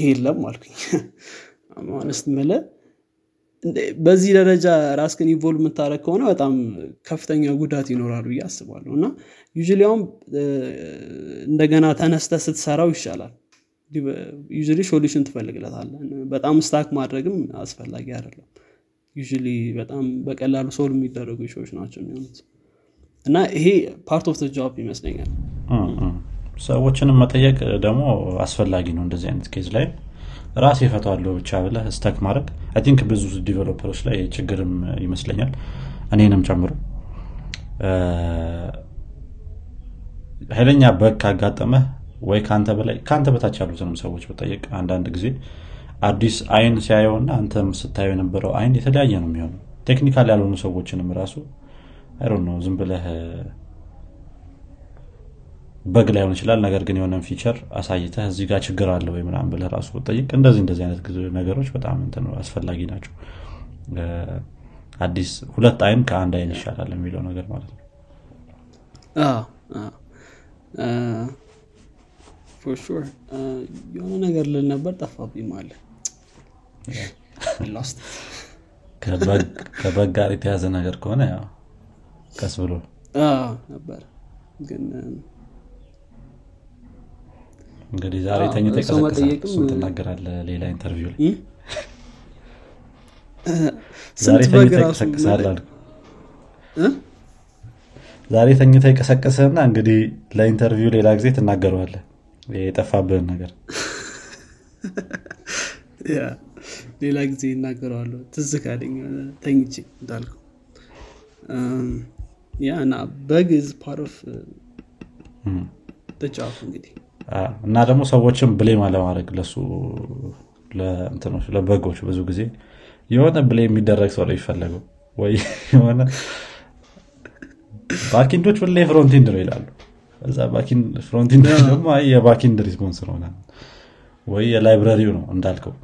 Speaker 1: የለም አልኩኝ። ማነስት ምለ በዚህ ደረጃ ራስክን involve የምታደረግ ከሆነ በጣም ከፍተኛ ጉዳት ይኖራሉ ብዬ አስባለሁ። እና እ፣ እንደገና ተነስተ ስትሰራው ይሻላል። usually solution ትፈልግለታለን በጣም stuck ማድረግም አስፈላጊ አይደለም። usually በጣም በቀላሉ solve የሚደረጉ issue ዎች ናቸው የሚሆኑት። እና ይሄ part of job ይመስለኛል።
Speaker 2: ሰዎችንም መጠየቅ ደግሞ አስፈላጊ ነው እንደዚህ አይነት case ላይ ራሴ እፈታዋለሁ ብቻ ብለህ stuck ማድረግ? አይ ብዙ developer ኦች ላይ ችግርም ይመስለኛል። እኔንም ጨምሮ። ኃይለኛ bug ካጋጠመህ ወይ ከአንተ በላይ ከአንተ በታች ያሉትንም ሰዎች በጠየቅ አንዳንድ ጊዜ አዲስ አይን ሲያየው እና አንተም ስታየው የነበረው አይን የተለያየ ነው የሚሆነው። technical ያልሆኑ ሰዎችንም ራሱ አይ ነው ዝም ብለህ bug ላይሆን ይችላል ነገር ግን የሆነን feature አሳይተህ እዚህ ጋር ችግር አለ ወይ ምናምን ብለህ ራሱ ጠይቅ እንደዚህ እንደዚህ አይነት ነገሮች በጣም እንትን አስፈላጊ ናቸው። አዲስ ሁለት አይን ከአንድ አይን ይሻላል የሚለው ነገር ማለት ነው።
Speaker 1: sure የሆነ ነገር ልል ነበር ጠፋብኝ ማለ lost
Speaker 2: ከ bug- ከ bug ጋር የተያዘ ነገር ከሆነ ያው ቀስ ብሎ
Speaker 1: ነበር። ግን
Speaker 2: እንግዲህ ዛሬ
Speaker 1: ሰው
Speaker 2: ይቀሰቅሳል ትናገራለህ ሌላ interview ላይ? ዛሬ
Speaker 1: ራሱ
Speaker 2: ይቀሰቅሳል? ዛሬ ይቀሰቅስህና እንግዲህ ለ interview ሌላ ጊዜ ትናገረዋለህ የጠፋብህን ነገር።
Speaker 1: ሌላ ጊዜ ይናገረዋለሁ ትዝ ካለኝ ተኝቼ እንዳልከው yeah እና bug
Speaker 2: እም።
Speaker 1: ተጫዋቱ እንግዲህ
Speaker 2: እና ደግሞ ሰዎችም blame አለማድረግ ለሱ ለእንትኖች ለ bug ኦች ብዙ ጊዜ የሆነ blame የሚደረግ ሰው ነው የሚፈለገው። ወይ የሆነ backend ኦች ሁሌ frontend ነው ይላሉ። እዛ frontend ደግሞ የ backend response ነው ወይ የ library ው ነው እንዳልከው።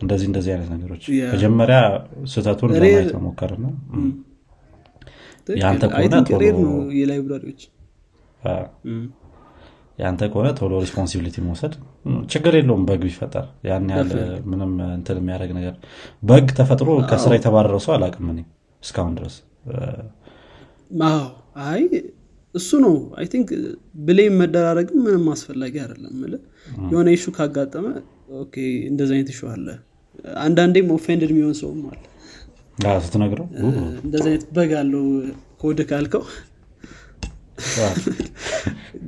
Speaker 2: እንደዚህ እንደዚህ አይነት ነገሮች። መጀመሪያ ስህተቱን ለማየት መሞከርና የአንተ
Speaker 1: አይ
Speaker 2: ከሆነ የአንተ ከሆነ ቶሎ responsibility መውሰድ ችግር የለውም bug ቢፈጠር። ያን ያህል ምንም እንትን የሚያደርግ ነገር bug ተፈጥሮ ከስራ የተባረረው ሰው አላውቅም እኔ እስካሁን ድረስ።
Speaker 1: አይ እሱ ነው። I think blame መደራረግም ምንም አስፈላጊ አይደለም የሆነ issue ካጋጠመ okay እንደዚህ አይነት issue አለ። አንዳንዴም offended የሚሆን ሰውም አለ።
Speaker 2: ስትነግረው
Speaker 1: እንደዚህ አይነት bug አለው። ኮድ ካልከው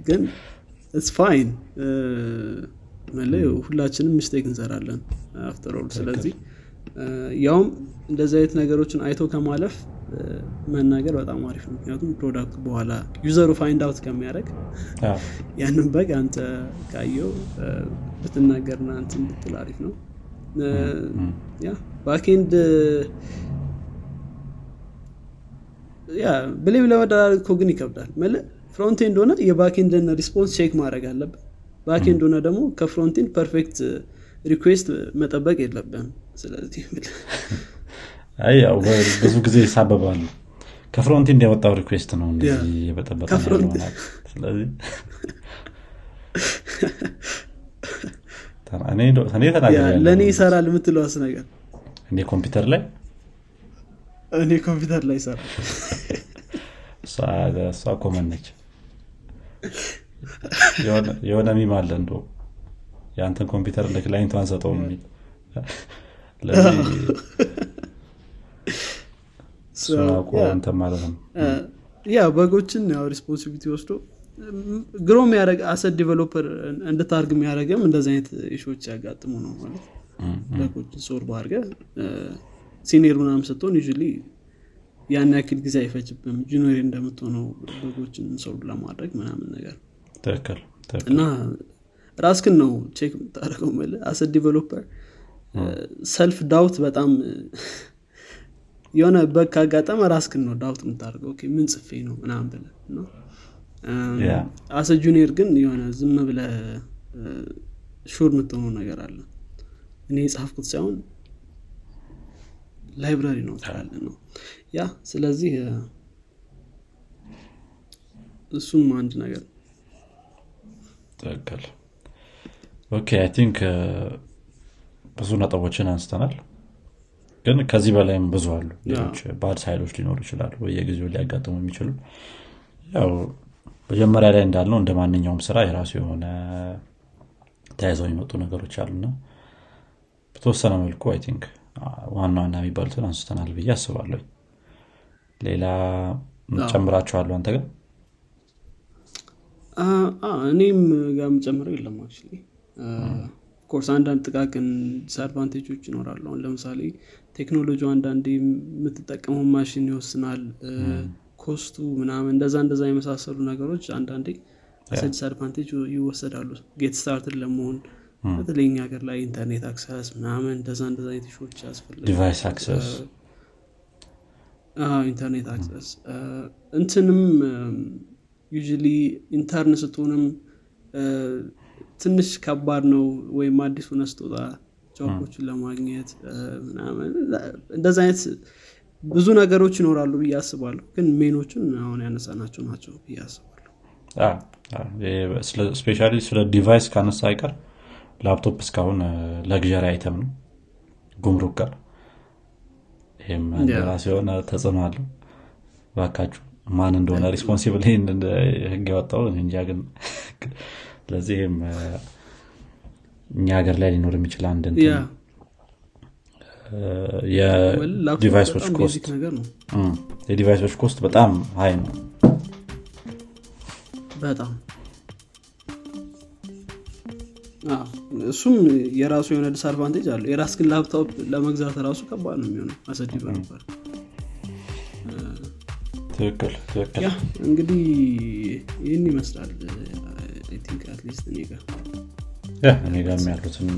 Speaker 1: ግን it's fine ሁላችንም mistake እንሰራለን after all ስለዚህ እ፣ ያውም እንደዚህ አይነት ነገሮችን አይቶ ከማለፍ እ፣ መናገር በጣም አሪፍ ነው። ምክንያቱም product ኡ በኋላ user ኡ find out ከሚያደርግ
Speaker 2: አዎ፣
Speaker 1: ያንን bug አንተ ካየው እ፣ ብትናገርና እንትን ብትል አሪፍ ነው። yeah backend yeah blame ለመደራረግ እኮ ግን ይከብዳል። መለ frontend ሆነ የ backend ን response check ማድረግ አለብን። backend ሆነ ደግሞ ከ frontend perfect request መጠበቅ የለብም ስለዚህ
Speaker 2: ያው ብዙ ጊዜ ይሰባበባሉ። ከ frontend የወጣው request ነው እንደዚህ የበጠበጠ ስለዚህ እኔ
Speaker 1: ይሰራል የምትለዋስ ነገር
Speaker 2: እኔ ኮምፒውተር ላይ?
Speaker 1: እኔ ኮምፒውተር ላይ ይሰራል።
Speaker 2: እሷ common ነች የሆነ- meme አለ እንደውም የአንተን ኮምፒውተር ለ client ኡ አንሰጠውም የሚል።
Speaker 1: ያ።
Speaker 2: እንትን ማለት ነው።
Speaker 1: ያ በጎችን ያው ሪስፖንሲቢሊቲ ወስዶ ግሮ የሚያደረግ አሰት ዲቨሎፐር እንድታርግ የሚያደረግም እንደዚህ አይነት ኢሾች ያጋጥሙ ነው ማለት በጎችን ሶልቭ አድርገ ሲኒየር ምናምን ስትሆን ዩ ያን ያክል ጊዜ አይፈጅብም። ጁኒየር እንደምትሆነው በጎችን ሶልቭ ለማድረግ ምናምን ነገር
Speaker 2: ትክክል
Speaker 1: እና ራስክን ነው check የምታደርገው መለ as a developer self doubt በጣም የሆነ bug ካጋጠመ ራስክን ነው ዳውት የምታደርገው። ምን ጽፌ ነው ምናምን ብለ
Speaker 2: as
Speaker 1: a junior ግን የሆነ ዝም ብለ sure የምትሆነው ነገር አለ። እኔ የጻፍኩት ሳይሆን library ነው ትላለ ነው yeah ስለዚህ እሱም አንድ ነገር።
Speaker 2: ትክክል። okay I think ብዙ ነጥቦችን አንስተናል። ግን ከዚህ በላይም ብዙ አሉ። ሌሎች bad side ኦች ሊኖሩ ይችላሉ በየጊዜው ሊያጋጥሙ የሚችሉ። ያው መጀመሪያ ላይ እንዳልነው እንደ ማንኛውም ስራ የራሱ የሆነ ተያይዘው የሚመጡ ነገሮች አሉና በተወሰነ መልኩ I think ዋና ዋና የሚባሉትን አንስተናል ብዬ አስባለሁ ሌላ ጨምራቸዋለሁ አንተ ግን?
Speaker 1: እኔም ጋር የምጨምረው የለም of course አንዳንድ ጥቃቅን disadvantage ኦች ይኖራሉ። አሁን ለምሳሌ ቴክኖሎጂ አንዳንዴ የምትጠቀመው ማሽን ይወስናል። cost ኡ ምናምን እንደዛ እንደዛ የመሳሰሉ ነገሮች አንዳንዴ disadvantage ይወሰዳሉ። get started ለመሆን በተለይ ሀገር ላይ ኢንተርኔት access ምናምን እንደዛ እንደዛ አይነት ሾች ያስፈልጋል
Speaker 2: device
Speaker 1: access ኢንተርኔት access። እንትንም usually intern ስትሆንም ትንሽ ከባድ ነው ወይም አዲስ ሆነ ስትወጣ job ኦችን ለማግኘት ምናምን እንደዚ አይነት ብዙ ነገሮች ይኖራሉ ብዬ አስባለሁ። ግን main ኦቹን አሁን ያነሳናቸው ናቸው ብዬ አስባለሁ።
Speaker 2: specially ስለ device ካነሳ አይቀር ላፕቶፕ እስካሁን luxury item ነው። ጉምሩክ ጋር ይህም
Speaker 1: Yeah.
Speaker 2: ራሱ የሆነ ተጽዕኖ አለው ባካችሁ ማን እንደሆነ responsible ይህን ህግ ያወጣው እንጃ ግን ስለዚህም እኛ ሀገር ላይ ሊኖር የሚችል አንድ
Speaker 1: የ device ኦች
Speaker 2: cost
Speaker 1: በጣም high ነው
Speaker 2: በጣም
Speaker 1: እሱም የራሱ የሆነ disadvantage አለው። የራስ ግን ላፕቶፕ ለመግዛት ራሱ ከባድ ነው የሚሆነው። አሰዲ ነበር
Speaker 2: ትክክል ትክክል።
Speaker 1: እንግዲህ ይህን ይመስላል። at least እኔ ጋር
Speaker 2: እኔ ጋር ያሉትን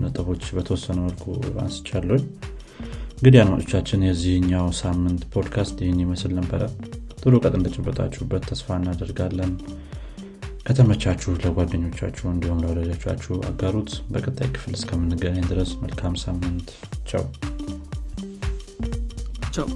Speaker 2: ነጥቦች በተወሰነ መልኩ አንስቻለሁኝ እንግዲህ አድማጮቻችን የዚህኛው ሳምንት ፖድካስት ይህን ይመስል ነበረ። ጥሩ እውቀት እንደጨበጣችሁበት ተስፋ እናደርጋለን ከተመቻችሁ ለጓደኞቻችሁ እንዲሁም ለወዳጆቻችሁ አጋሩት። በቀጣይ ክፍል እስከምንገናኝ ድረስ መልካም ሳምንት። ቻው።
Speaker 1: ቻው